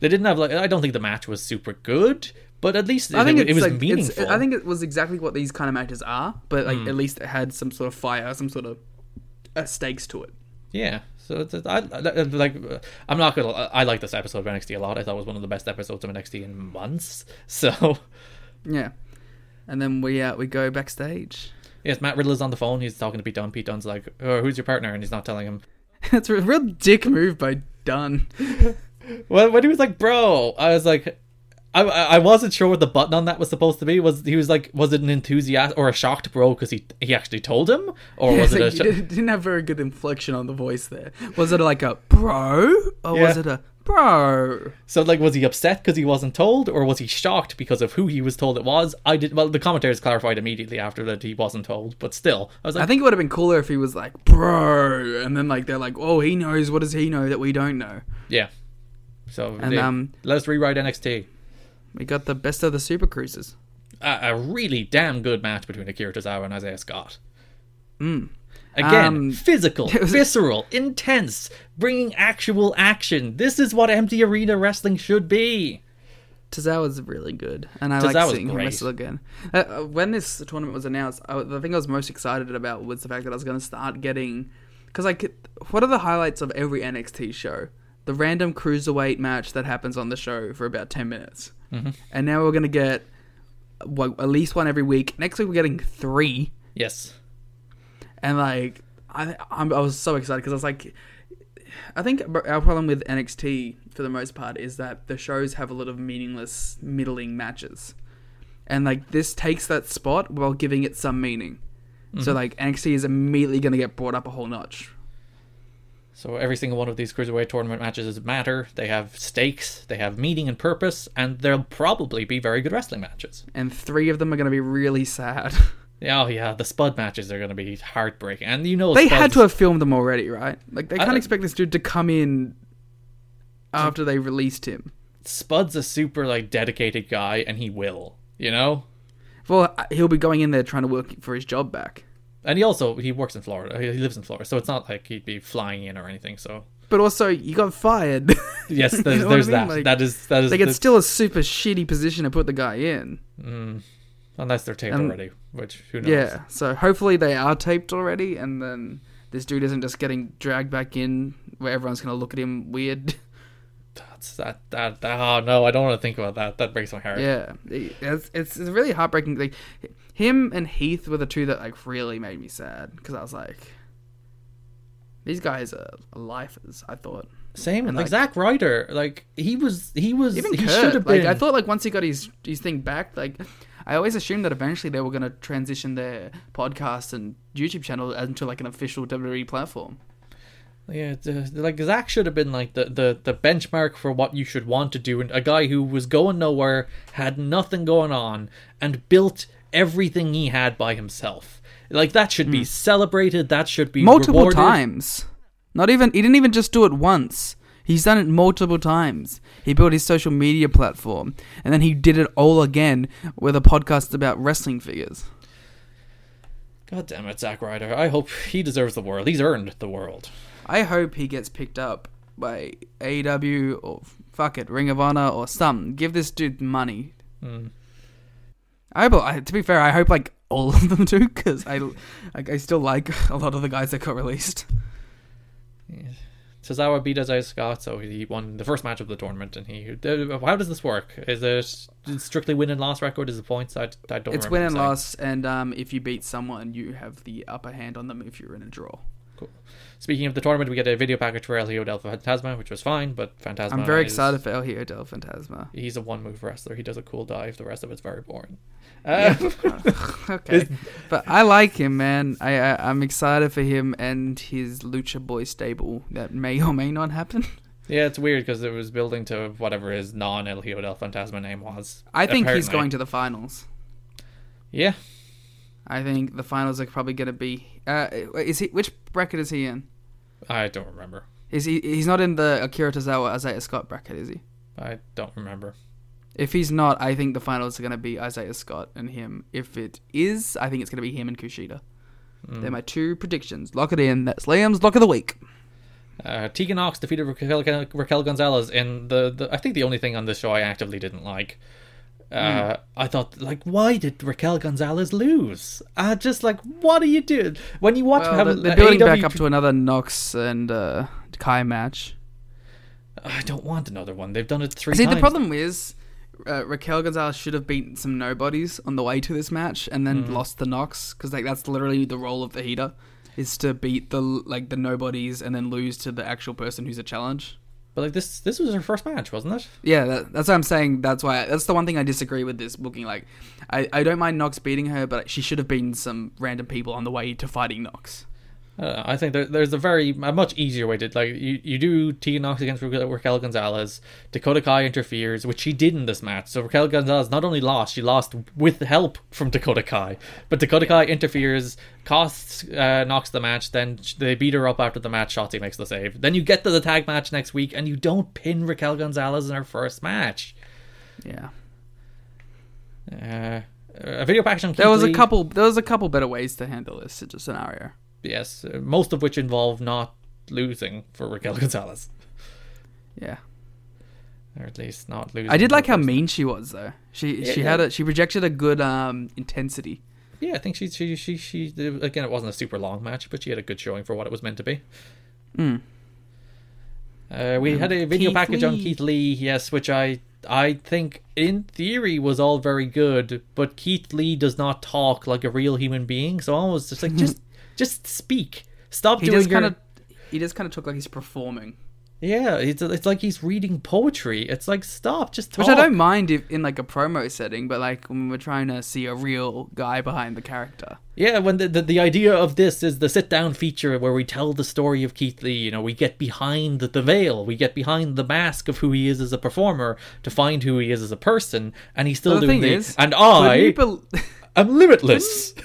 they didn't have like I don't think the match was super good, but at least I think it, it was like, meaningful. I think it was exactly what these kind of matches are, but like at least it had some sort of fire, some sort of uh, stakes to it. Yeah. So it's, I, like. I'm not gonna. I like this episode of NXT a lot. I thought it was one of the best episodes of NXT in months. So Yeah, and then we uh, we go backstage. yes, Matt Riddle is on the phone. He's talking to Pete Dunne. Pete Dunne's like, oh, "Who's your partner?" And he's not telling him. It's a real dick move by Dunne. Well, when he was like, "Bro," I was like, I I wasn't sure what the button on that was supposed to be. Was he was like, was it an enthusiast or a shocked bro because he he actually told him, or was It's it a didn't, have very good inflection on the voice there. Was it like a bro, or was it a bro? So like, was he upset because he wasn't told, or was he shocked because of who he was told it was? I did. Well, the commentators clarified immediately after that he wasn't told, but still, I was like, I think it would have been cooler if he was like bro, and then like they're like, oh, he knows. What does he know that we don't know? yeah. So And, they- um, let's rewrite NXT. We got the best of the Super Cruises. A, a really damn good match between Akira Tozawa and Isaiah Scott. Mm. Again, Um, physical, visceral, intense, bringing actual action. This is what empty arena wrestling should be. Tozawa's really good, and I Tozawa's like seeing him wrestle again. Uh, uh, when this tournament was announced, I, the thing I was most excited about was the fact that I was going to start getting, because like, what are the highlights of every NXT show? The random cruiserweight match that happens on the show for about ten minutes, Mm-hmm. and now we're going to get, well, at least one every week. Next week we're getting three, Yes. and like, I I'm, I was so excited because I was like, I think our problem with NXT for the most part is that the shows have a lot of meaningless, middling matches, and like this takes that spot while giving it some meaning. So like NXT is immediately going to get brought up a whole notch. So every single one of these cruiserweight tournament matches matter. They have stakes, they have meaning and purpose, and they'll probably be very good wrestling matches. And three of them are going to be really sad. Oh yeah, the Spud matches are going to be heartbreaking, and you know they Spud's- had to have filmed them already, right? Like they can't expect this dude to come in after they released him. Spud's a super like dedicated guy, and he will, you know. Well, he'll be going in there trying to work for his job back. And he also he works in Florida. He lives in Florida, so it's not like he'd be flying in or anything. So But also, you got fired. yes, You there's, know what I mean? that. Like- that is that is like it's still a super shitty position to put the guy in. Mm. unless they're taped already, which who knows. Yeah. So hopefully they are taped already, and then this dude isn't just getting dragged back in where everyone's gonna look at him weird. That's that, that that oh no, I don't want to think about that. That breaks my heart. yeah. It's, it's it's really heartbreaking. Like him and Heath were the two that like really made me sad because I was like, these guys are lifers. I thought. Same And, like, like- Zack Ryder, like he was he was Even he should have like been. I thought, like once he got his his thing back, like I always assumed that eventually they were going to transition their podcast and YouTube channel into like an official WWE platform. Yeah, the- like Zach should have been like the, the, the benchmark for what you should want to do, and a guy who was going nowhere, had nothing going on, and built everything he had by himself. Like that should be celebrated. That should be Hmm. multiple rewarded. times. Not even he didn't even just do it once. He's done it multiple times. He built his social media platform, and then he did it all again with a podcast about wrestling figures. God damn it, Zack Ryder! I hope he deserves the world. He's earned the world. I hope he gets picked up by AEW or fuck it, Ring of Honor or something. Give this dude money. Hmm. I hope. I, to be fair, I hope like all of them do because I, like, I still like a lot of the guys that got released. Tozawa beat Isaiah Scott, so he won the first match of the tournament. And he, uh, how does this work? Is it strictly win and loss record? Is it points? I, I don't. It's win and saying. loss, and um, if you beat someone, you have the upper hand on them if you're in a draw. Cool. Speaking of the tournament, we get a video package for El Hijo del Fantasma, which was fine, but Fantasma. I'm very is- excited for El Hijo del Fantasma. He's a one move wrestler. He does a cool dive. The rest of it's very boring. Uh, Okay, but I like him, man. I, I I'm excited for him and his Lucha Boy stable. That may or may not happen. yeah, it's weird because it was building to whatever his non El Hijo del Fantasma name was. I think he's going to the finals. Yeah, I think the finals are probably going to be. Uh, is he? Which bracket is he in? I don't remember. Is he? He's not in the Akira Tozawa Isaiah Scott bracket, is he? I don't remember. If he's not, I think the finals are going to be Isaiah Scott and him. If it is, I think it's going to be him and Kushida. They're my two predictions. Lock it in. That's Liam's lock of the week. Uh, Tegan Nox defeated Raquel, Raquel Gonzalez in the, the. I think the only thing on this show I actively didn't like. Uh, I thought, like, why did Raquel Gonzalez lose? Uh, just like, what do you do when you watch? Well, have, they're, they're uh, building back up to another Nox and uh, Kai match. I don't want another one. They've done it three See, times. the problem is uh, Raquel Gonzalez should have beaten some nobodies on the way to this match and then Mm-hmm. lost the Nox because like that's literally the role of the heater is to beat the like the nobodies and then lose to the actual person who's a challenge. But like this, this was her first match, wasn't it? Yeah, that, that's what I'm saying. That's why that's the one thing I disagree with this booking. Like, I, I don't mind Nox beating her, but she should have beaten some random people on the way to fighting Nox. Uh, I think there, there's a very a much easier way to like you, you do Tegan Nox against Raquel, Raquel Gonzalez. Dakota Kai interferes, which she did in this match. So Raquel Gonzalez not only lost, she lost with help from Dakota Kai. But Dakota Kai interferes, costs uh, Nox the match. Then they beat her up after the match. Shotzi makes the save. Then you get to the tag match next week, and you don't pin Raquel Gonzalez in her first match. Yeah, Uh, a video package on there was a couple. There was a couple better ways to handle this scenario. Yes, uh, most of which involve not losing for Raquel Gonzalez, Yeah, or at least not losing. I did like how mean she was though. She she Yeah. had a she projected a good um intensity. Yeah, I think she she she she again. It wasn't a super long match, but she had a good showing for what it was meant to be. Mm. Uh, we had a video Keith package on Keith Lee, yes, which I I think in theory was all very good, but Keith Lee does not talk like a real human being, so I was just like, just just speak, stop He doing just your kind of he just kind of took like he's performing, yeah. It's it's like he's reading poetry. It's like stop, just talk. which I don't mind if in like a promo setting, but like when we're trying to see a real guy behind the character. Yeah, when the, the the idea of this is the sit down feature where we tell the story of Keith Lee, you know, we get behind the veil, we get behind the mask of who he is as a performer to find who he is as a person, and he's still doing the and I bel am limitless.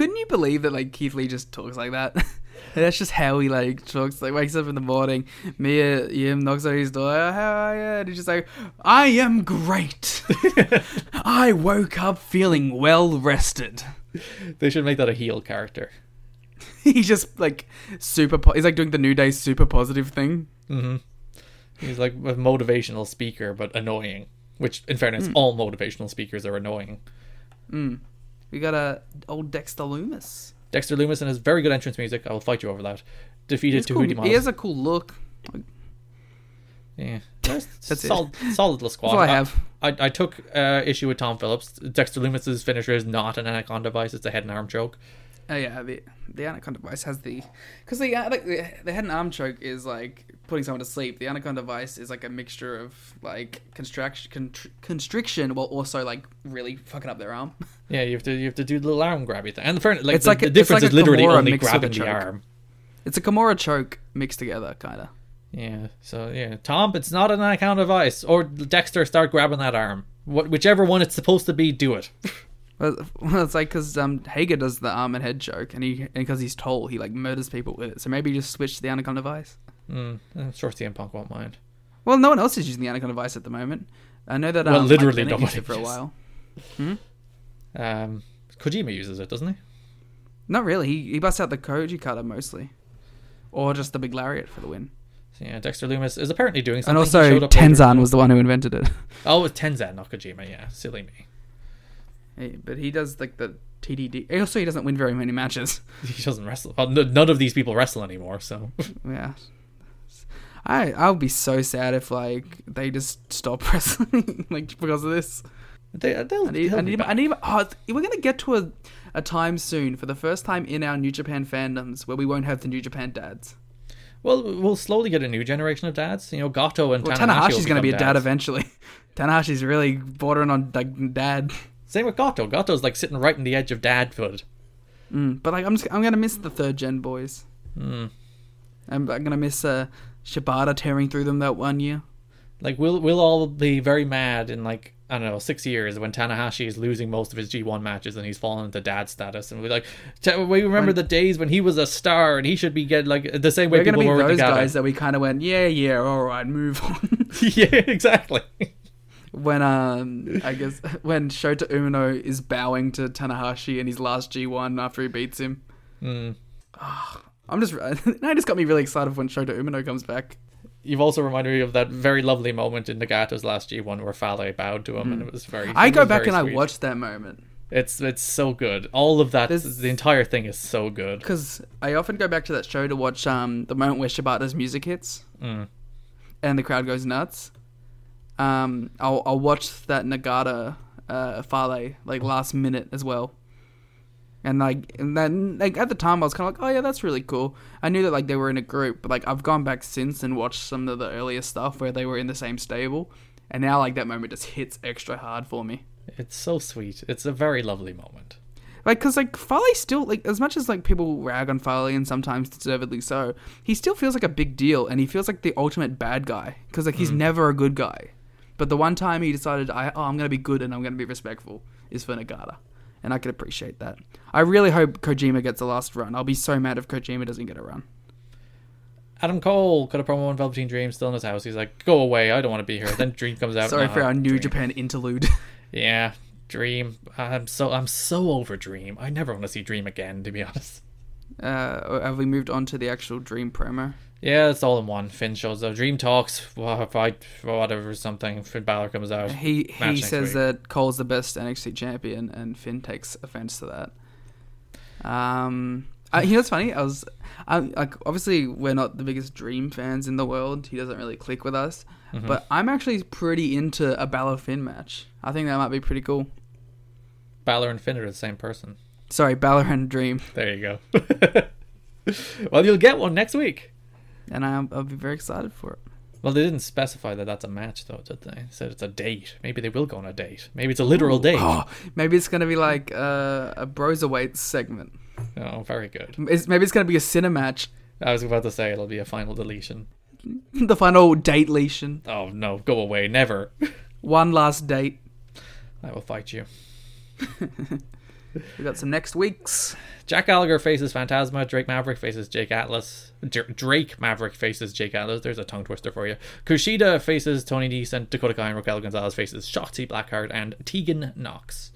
couldn't you believe that like Keith Lee just talks like that? That's just how he like talks. Like wakes up in the morning, Mia Yim knocks on his door. "Oh, How are you? And he's just like, "I am great. I woke up feeling well rested." they should make that a heel character. he's just like super. Po- he's like doing the New Day super positive thing. Mm-hmm. He's like a motivational speaker, but annoying. Which, in fairness, Hmm. all motivational speakers are annoying. We got a old Dexter Loomis. Dexter Loomis and his very good entrance music, I will fight you over that. Defeated cool. Tahuti Miles. He has a cool look. Yeah, that's, That's it. solid, solid little squad. All I have. I, I took uh, issue with Tom Phillips. Dexter Loomis's finisher is not an anaconda vise; it's a head and arm choke. Oh yeah, the the anaconda vise has the because the uh, like the, the head and arm choke is like putting someone to sleep. The anaconda vise is like a mixture of like constriction, contr- constriction, while also like really fucking up their arm. Yeah, you have to you have to do the little arm grabby thing. And the, fairness- like, It's the, like the difference like is literally Kimura only mixed with a grabbing the arm. It's a Kimura choke mixed together, kind of. Yeah. So yeah, Tom, it's not an anaconda vise. Or Dexter, start grabbing that arm. What, whichever one it's supposed to be, do it. Well, it's like because um, Hager does the arm and head joke, and he and because he's tall, he like murders people with it. So maybe just switch to the anaconda vise. Mm, I'm sure CM Punk won't mind. Well, no one else is using the anaconda vise at the moment. I know that. Um, Well, literally used nobody it for a while. Um, Kojima uses it, doesn't he? Not really. He he busts out the Koji cutter mostly, or just the big lariat for the win. So, yeah, Dexter Loomis is apparently doing And something. He also, showed up later. Tenzan was the one who invented it. Oh, it was Tenzan, not Kojima. Yeah, silly me. Hey, but he does like the TDD. Also, he doesn't win very many matches. He doesn't wrestle. Well, n- none of these people wrestle anymore. So yeah. I I would be so sad if like they just stop wrestling like because of this. They, uh, they'll, I need, I need. I need, oh, we're gonna get to a, a time soon for the first time in our New Japan fandoms where we won't have the New Japan dads. Well, we'll slowly get a new generation of dads. You know, Goto and Well, Tanahashi. Tanahashi's gonna be a dad dads. eventually. Tanahashi's really bordering on dad. Same with Goto. Goto's like sitting right on the edge of dadhood. Mm, but like, I'm just, I'm gonna miss the third gen boys. Mm. I'm, I'm gonna miss uh, Shibata tearing through them that one year. Like we'll we'll all be very mad in like I don't know six years when Tanahashi is losing most of his G1 matches and he's fallen into dad status and we're like "Ta- we remember When- the days when he was a star and he should be getting like the same way We're gonna be were those guys that we kind of went, yeah, yeah, all right, move on. yeah, exactly. when um, I guess when Shota Umino is bowing to Tanahashi in his last G1 after he beats him. Mm. I'm just, now just got me really excited when Shota Umino comes back. You've also reminded me of that very lovely moment in Nagata's last G1 where Fale bowed to him and it was very. Hmm. I go back and sweet. I watch that moment It's it's so good. All of that, There's- the entire thing is so good. because I often go back to that show to watch um the moment where Shibata's music hits Mm. and the crowd goes nuts. Um, I'll I'll watch that Nagata uh Fale like last minute as well. And like, and then like at the time, I was kind of like, oh yeah, that's really cool. I knew that like they were in a group, but like I've gone back since and watched some of the earlier stuff where they were in the same stable, and now like that moment just hits extra hard for me. It's so sweet. It's a very lovely moment. Like, cause like Fale still like as much as like people rag on Fale and sometimes deservedly so, he still feels like a big deal, and he feels like the ultimate bad guy because like he's never a good guy. But the one time he decided, I oh I'm gonna be good and I'm gonna be respectful, is for Nagata, and I can appreciate that. I really hope Kojima gets the last run. I'll be so mad if Kojima doesn't get a run. Adam Cole cut a promo on Velveteen Dream still in his house. He's like, "Go away! I don't want to be here." Then Dream comes out. Sorry "Nah, for our New Dream." Japan interlude. Yeah, Dream. I'm so I'm so over Dream. I never want to see Dream again, to be honest. Uh, have we moved on to the actual Dream promo? Yeah, it's all in one. Finn shows up. Dream talks. Fight whatever something. Finn Balor comes out. He he says week. that Cole's the best NXT champion, and Finn takes offense to that. Um, I, you know what's funny? I was, I, like, obviously we're not the biggest Dream fans in the world. He doesn't really click with us, Mm-hmm. but I'm actually pretty into a Balor Finn match. I think that might be pretty cool. Balor and Finn are the same person. Sorry, Balor and Dream, There you go. well, you'll get one next week. and I'll, I'll be very excited for it. Well, they didn't specify that that's a match, though, did they? They said it's a date. Maybe they will go on a date. Maybe it's a literal date. Oh, maybe it's gonna be like uh, a Broserweight segment. Oh, very good. It's, maybe it's gonna be a cinema match, I was about to say it'll be a final deletion. the final date lesion, Oh no, go away, never. one last date. I will fight you. We got some next weeks. Jack Gallagher faces Fantasma. Drake Maverick faces Jake Atlas. Drake Maverick faces Jake Atlas. There's a tongue twister for you. Kushida faces Tony Nese and Dakota Kai and Raquel Gonzalez faces Shotzi Blackheart and Tegan Nox.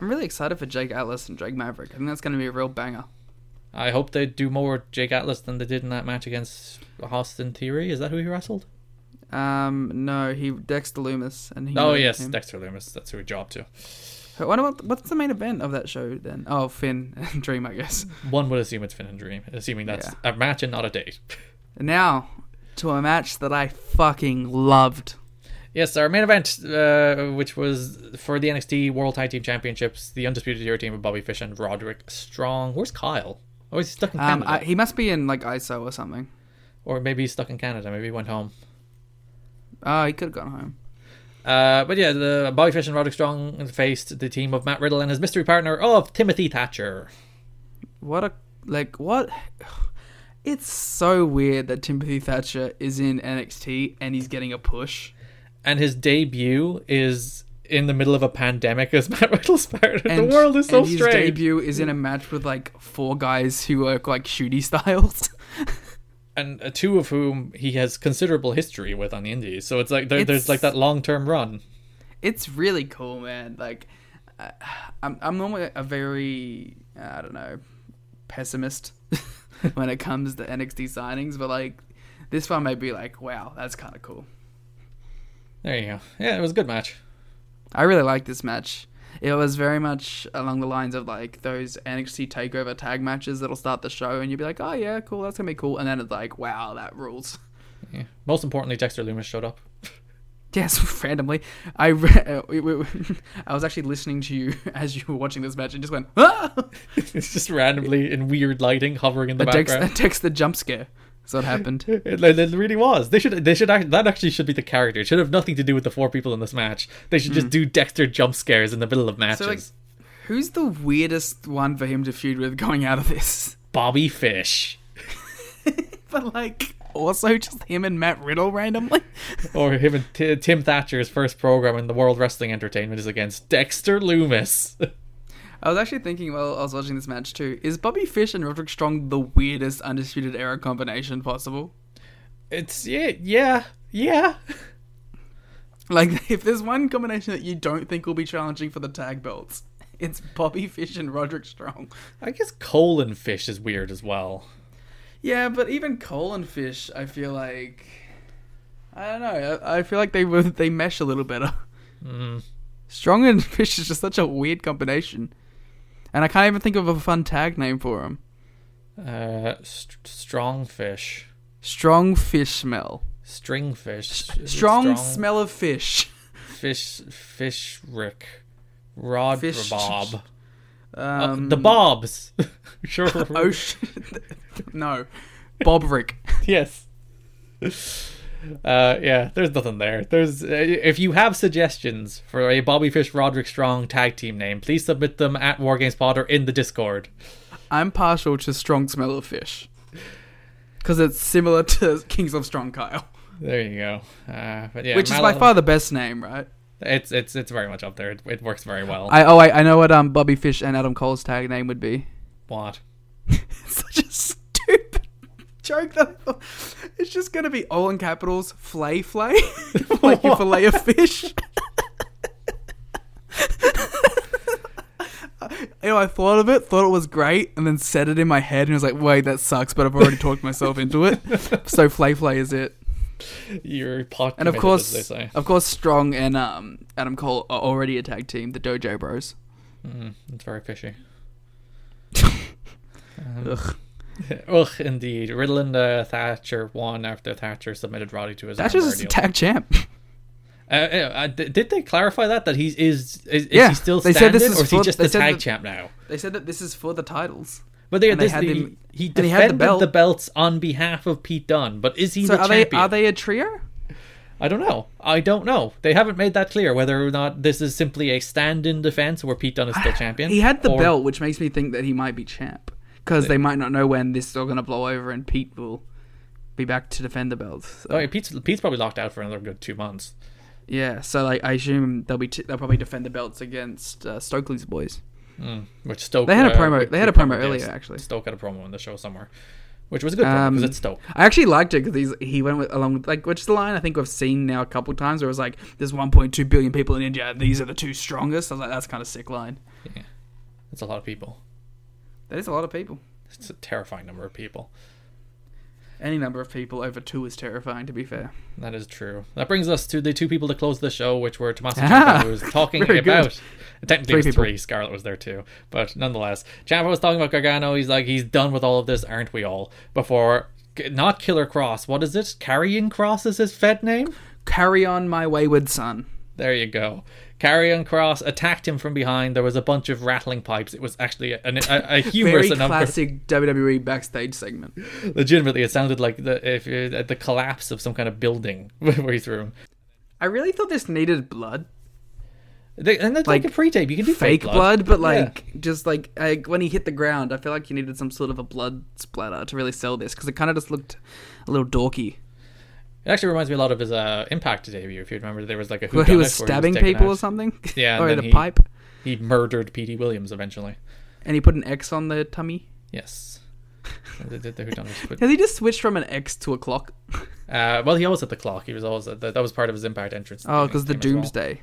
I'm really excited for Jake Atlas and Drake Maverick. I think that's going to be a real banger. I hope they do more Jake Atlas than they did in that match against Austin Theory. Is that who he wrestled? Um, no, he Dexter Loomis and he. Oh yes, him. Dexter Loomis. That's who he dropped to. What about what's the main event of that show then? Oh, Finn and Dream, I guess. One would assume it's Finn and Dream, assuming that's a match and not a date. Now to a match that I fucking loved. Yes, our main event, uh, which was for the NXT World Tag Team Championships, the Undisputed Era team of Bobby Fish and Roderick Strong. Where's Kyle? Oh, he's stuck in Um, Canada. I, he must be in like ISO or something. or maybe he's stuck in Canada. Maybe he went home. Oh, he could have gone home. Uh, but yeah, the Bobby Fish and Roderick Strong faced the team of Matt Riddle and his mystery partner of Timothy Thatcher. What a like what? It's so weird that Timothy Thatcher is in NXT and he's getting a push. And his debut is in the middle of a pandemic as Matt Riddle's partner. And, the world is so and his debut is in a match with like four guys who work like shooty styles. And uh, two of whom he has considerable history with on the indies. So it's like there, there's like that long term run. it's really cool, man. Like, uh, I'm I'm normally a very I don't know pessimist when it comes to NXT signings, but like this one may be like, wow, that's kind of cool. There you go. Yeah, it was a good match. I really like this match. It was very much along the lines of like those NXT Takeover tag matches that'll start the show, and you'll be like, oh yeah, cool, that's gonna be cool, and then it's like, wow, that rules. Yeah. Most importantly, Dexter Loomis showed up. Yes, randomly. I re- uh, we- we- I was actually listening to you as you were watching this match and just went, ah! it's just randomly in weird lighting hovering in the background. a text the jump scare. That's what happened. It, it it really was. They should. They should. Act, that actually should be the character. It should have nothing to do with the four people in this match. They should just hmm. do Dexter jump scares in the middle of matches. So, like, who's the weirdest one for him to feud with going out of this? Bobby Fish But, like, also just him and Matt Riddle randomly? or him and T- Tim Thatcher's first program in the World Wrestling Entertainment is against Dexter Loomis. I was actually thinking while I was watching this match too, is Bobby Fish and Roderick Strong the weirdest Undisputed Era combination possible? it's yeah, yeah, yeah. Like, if there's one combination that you don't think will be challenging for the tag belts, it's Bobby Fish and Roderick Strong. I guess Cole and Fish is weird as well. Yeah, but even Cole and Fish, I feel like I don't know. I, I feel like they were they mesh a little better. Mm. Strong and Fish is just such a weird combination, and I can't even think of a fun tag name for him. Uh, st- strong fish, Strong Fish Smell. string fish, Strong, smell of fish. fish, fish Rick, Rod Fish- Bob, Um, Uh, the Bobs. sure. Oh sh- no, Bob Rick. yes. Uh, yeah, there's nothing there. There's uh, if you have suggestions for a Bobby Fish Roderick Strong tag team name, please submit them at Wargames Pod or in the Discord. I'm partial to Strong Smell of Fish because it's similar to Kings of Strong Kyle, There you go. Uh, but yeah, which is by far the best name, right? It's it's it's very much up there. It, it works very well. I oh I, I know what um Bobby Fish and Adam Cole's tag name would be. what? Such a stupid joke that I thought- it's just gonna be all in capitals flay flay like you fillet a fish. You know, I thought of it, thought it was great, and then said it in my head, and was like, "Wait, that sucks." But I've already talked myself into it, so flay flay is it. You're pot And of course, as they say. of course, Strong and um, Adam Cole are already a tag team, the Dojo Bros. Mm, it's very fishy. Ugh. Ugh, indeed. Riddle and uh, Thatcher won after Thatcher submitted Roddy to his just a tag champ. Uh, uh, uh, did they clarify that that he is is, is Yeah, he still they standing said this is or is he just the tag that- champ now? They said that this is for the titles. But they, And they him- he he defended had the belt. the belts on behalf of Pete Dunne, but is he So the are they are they a trio? I don't know. I don't know. They haven't made that clear whether or not this is simply a stand-in defense where Pete Dunne is still champion. He had the or- belt, which makes me think that he might be champ because they might not know when this is all going to blow over and Pete will be back to defend the belt. So, Oh, yeah, Pete's, Pete's probably locked out for another good two months. yeah, so like I assume they'll be t- they'll probably defend the belts against uh, Stokely's boys. Mm, which Stoke They had a uh, promo- which- they had a promo earlier, actually. Stoke had a promo in the show somewhere, which was a good promo Um, because it's Stoke. I actually liked it because he went with, along with like which is the line I think we've seen now a couple times where it was like there's 1.2 billion people in India, these are the two strongest. I was like that's kind of sick line. Yeah, that's a lot of people. That is a lot of people. It's a terrifying number of people. Any number of people over two is terrifying. To be fair. That is true. That brings us to the two people to close the show, which were Tommaso Ah, Ciampa, who was talking very good. about. Technically, Three three. Scarlett was there too, but nonetheless, Ciampa was talking about Gargano. He's like, he's done with all of this, aren't we all? Before, not Killer Kross. What is it? Karrion Kross is his Fed name. Carry on, my wayward son. There you go. Karrion Kross attacked him from behind. There was a bunch of rattling pipes. It was actually a, a, a humorous Very classic WWE backstage segment. Legitimately, it sounded like the if uh, the collapse of some kind of building where he threw him. I really thought this needed blood, They, and it's like, Like, a pre-tape. You can do fake fake, blood, but Yeah. like just like I, when he hit the ground, I feel like you needed some sort of a blood splatter to really sell this because it kind of just looked a little dorky. It actually reminds me a lot of his uh, Impact debut. If you remember, there was like a Where he was stabbing taken people out. or something. Yeah, or a he- pipe, He murdered Petey Williams eventually. and he put an X on the tummy. Yes. The Has he just switched from an X to a clock? uh, well, he always had the clock. He was always at the, that was part of his Impact entrance. Oh, because the as well. Doomsday.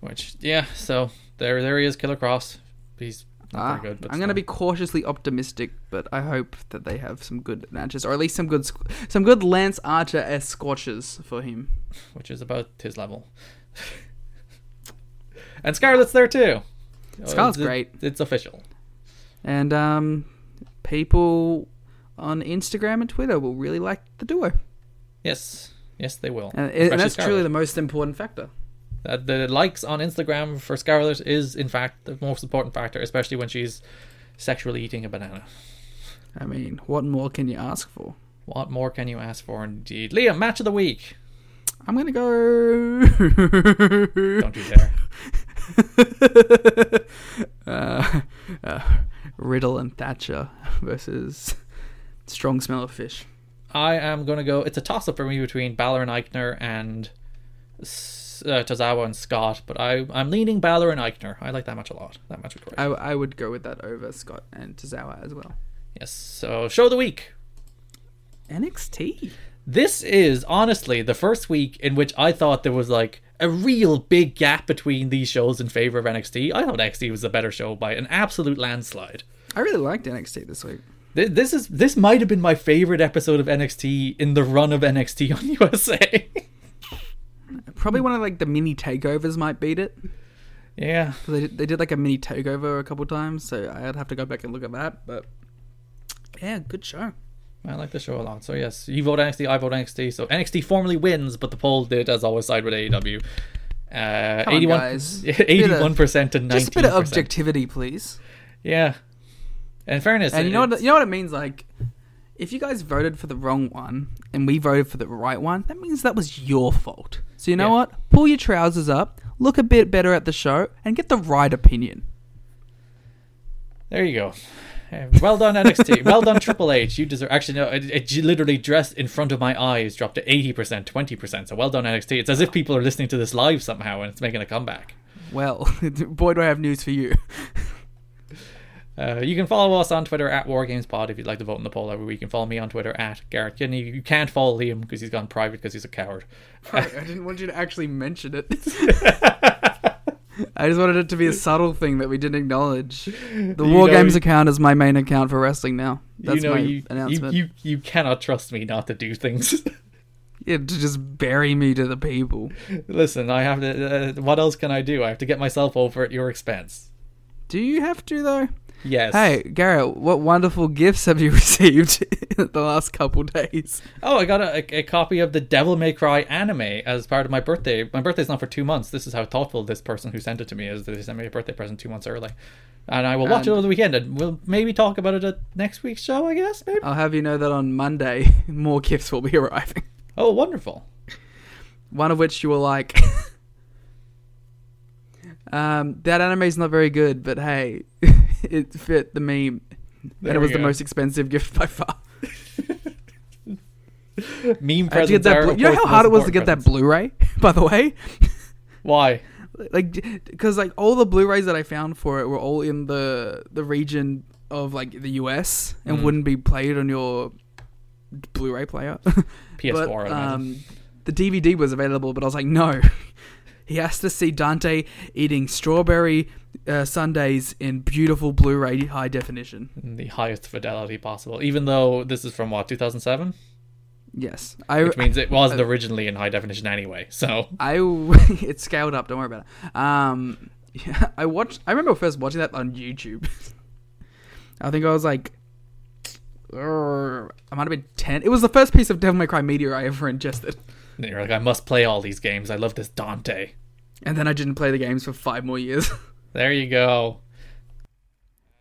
Which yeah, so there there he is, Killer Kross. He's Ah, good. I'm going to be cautiously optimistic, but I hope that they have some good matches, or at least some good, some good Lance Archer s squashes for him. which is about his level. and Scarlett's there too. Scarlett's It's- great. It's official. And um, people on Instagram and Twitter will really like the duo. Yes. Yes, they will. And, and that's truly the most important factor. Uh, the likes on Instagram for Scarlett is, in fact, the most important factor, especially when she's sexually eating a banana. I mean, what more can you ask for? What more can you ask for, indeed? Liam, match of the week. I'm gonna go. Don't you dare. uh, uh, Riddle and Thatcher versus Strong Smell of Fish. I am going to go. It's a toss up for me between Balor and Aichner and S- uh, Tozawa and Scott, but I, I'm leaning Balor and Aichner. I like that match a lot. That match was great. I, I would go with that over Scott and Tozawa as well. yes. So, show of the week. NXT. This is honestly the first week in which I thought there was like a real big gap between these shows in favor of NXT. I thought NXT was the better show by an absolute landslide. I really liked NXT this week. This is this might have been my favorite episode of NXT in the run of NXT on USA. Probably one of like the mini takeovers might beat it. Yeah, They did, they did like a mini takeover a couple times, so I'd have to go back and look at that. But yeah, good show. I like the show a lot. So yes, you vote NXT, I vote NXT. So NXT formally wins, but the poll did, as always, side with AEW. Uh, Come on, 81, guys. 81 percent to nineteen. Just a bit of objectivity, please. Yeah. In fairness, And you know what you know what it means? Like, if you guys voted for the wrong one and we voted for the right one, that means that was your fault. So you know Yeah. what? Pull your trousers up, look a bit better at the show, and get the right opinion. There you go. Well done NXT. well done Triple H. You deserve. Actually, no. It, it literally dressed in front of my eyes dropped to eighty percent, twenty percent. So well done NXT. It's as if people are listening to this live somehow and it's making a comeback. Well, boy, do I have news for you. Uh, you can follow us on Twitter at WarGamesPod if you'd like to vote in the poll every week. You can follow me on Twitter at Garrett Kidney. You can't follow Liam because he's gone private because he's a coward. I didn't want you to actually mention it. I just wanted it to be a subtle thing that we didn't acknowledge. The You War know, Games account is my main account for wrestling now. That's you know, my you, you, announcement. you, you cannot trust me not to do things. Yeah, to just bury me to the people. Listen, I have to. Uh, what else can I do? I have to get myself over at your expense. Do you have to though? Yes. Hey, Garrett, what wonderful gifts have you received in the last couple days? Oh, I got a, a copy of the Devil May Cry anime as part of my birthday. My birthday's not for two months. This is how thoughtful this person who sent it to me is. They sent me a birthday present two months early. And I will watch it over the weekend and we'll maybe talk about it at next week's show, I guess, maybe. I'll have you know that on Monday, more gifts will be arriving. oh, wonderful. One of which you will like. um, that anime's not very good, but hey, it fit the meme. There and it was the go. most expensive gift by far. Meme to get presents that Blu- you know how hard it was to get that Blu-ray, by the way? Why? like because like all the Blu-rays that I found for it were all in the the region of like the US and Mm. wouldn't be played on your Blu-ray player. PS4, but, um, the DVD was available, but I was like, no. He has to see Dante eating strawberry uh, sundaes in beautiful Blu-ray high definition. In the highest fidelity possible. Even though this is from what, 2007? Yes, I. Which means it wasn't originally in high definition anyway. So, I it's scaled up. Don't worry about it. Um, yeah, I watched. I remember first watching that on YouTube. I think I was like, I might have been ten. It was the first piece of Devil May Cry media I ever ingested, and you're like, I must play all these games. I love this Dante. and then I didn't play the games for five more years. There you go.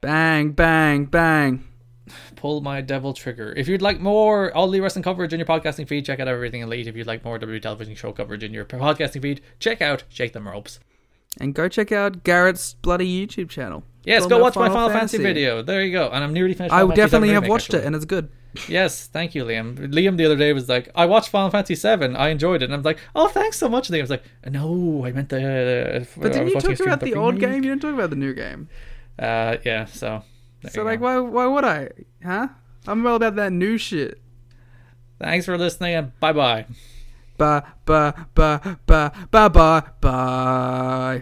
bang, bang, bang. pull my devil trigger. If you'd like more all the wrestling coverage in your podcasting feed, check out Everything Elite. If you'd like more W television show coverage in your podcasting feed, check out Shake Them Ropes. And go check out Garrett's bloody YouTube channel. Yes, go watch my Final Fantasy. video. There you go. And I'm nearly finished. I Final definitely have Remake, watched it, and it's good. Yes, thank you, Liam. Liam the other day was like, I watched Final Fantasy Seven. I enjoyed it. And I'm like, oh, thanks so much. And Liam was like, no, I meant the. Uh, But didn't you talk about the old remake." game? You didn't talk about the new game. Uh, yeah, so. So like, go. why? Why would I? Huh? I'm all about that new shit. Thanks for listening and bye bye. Bye bye bye bye bye ba bye.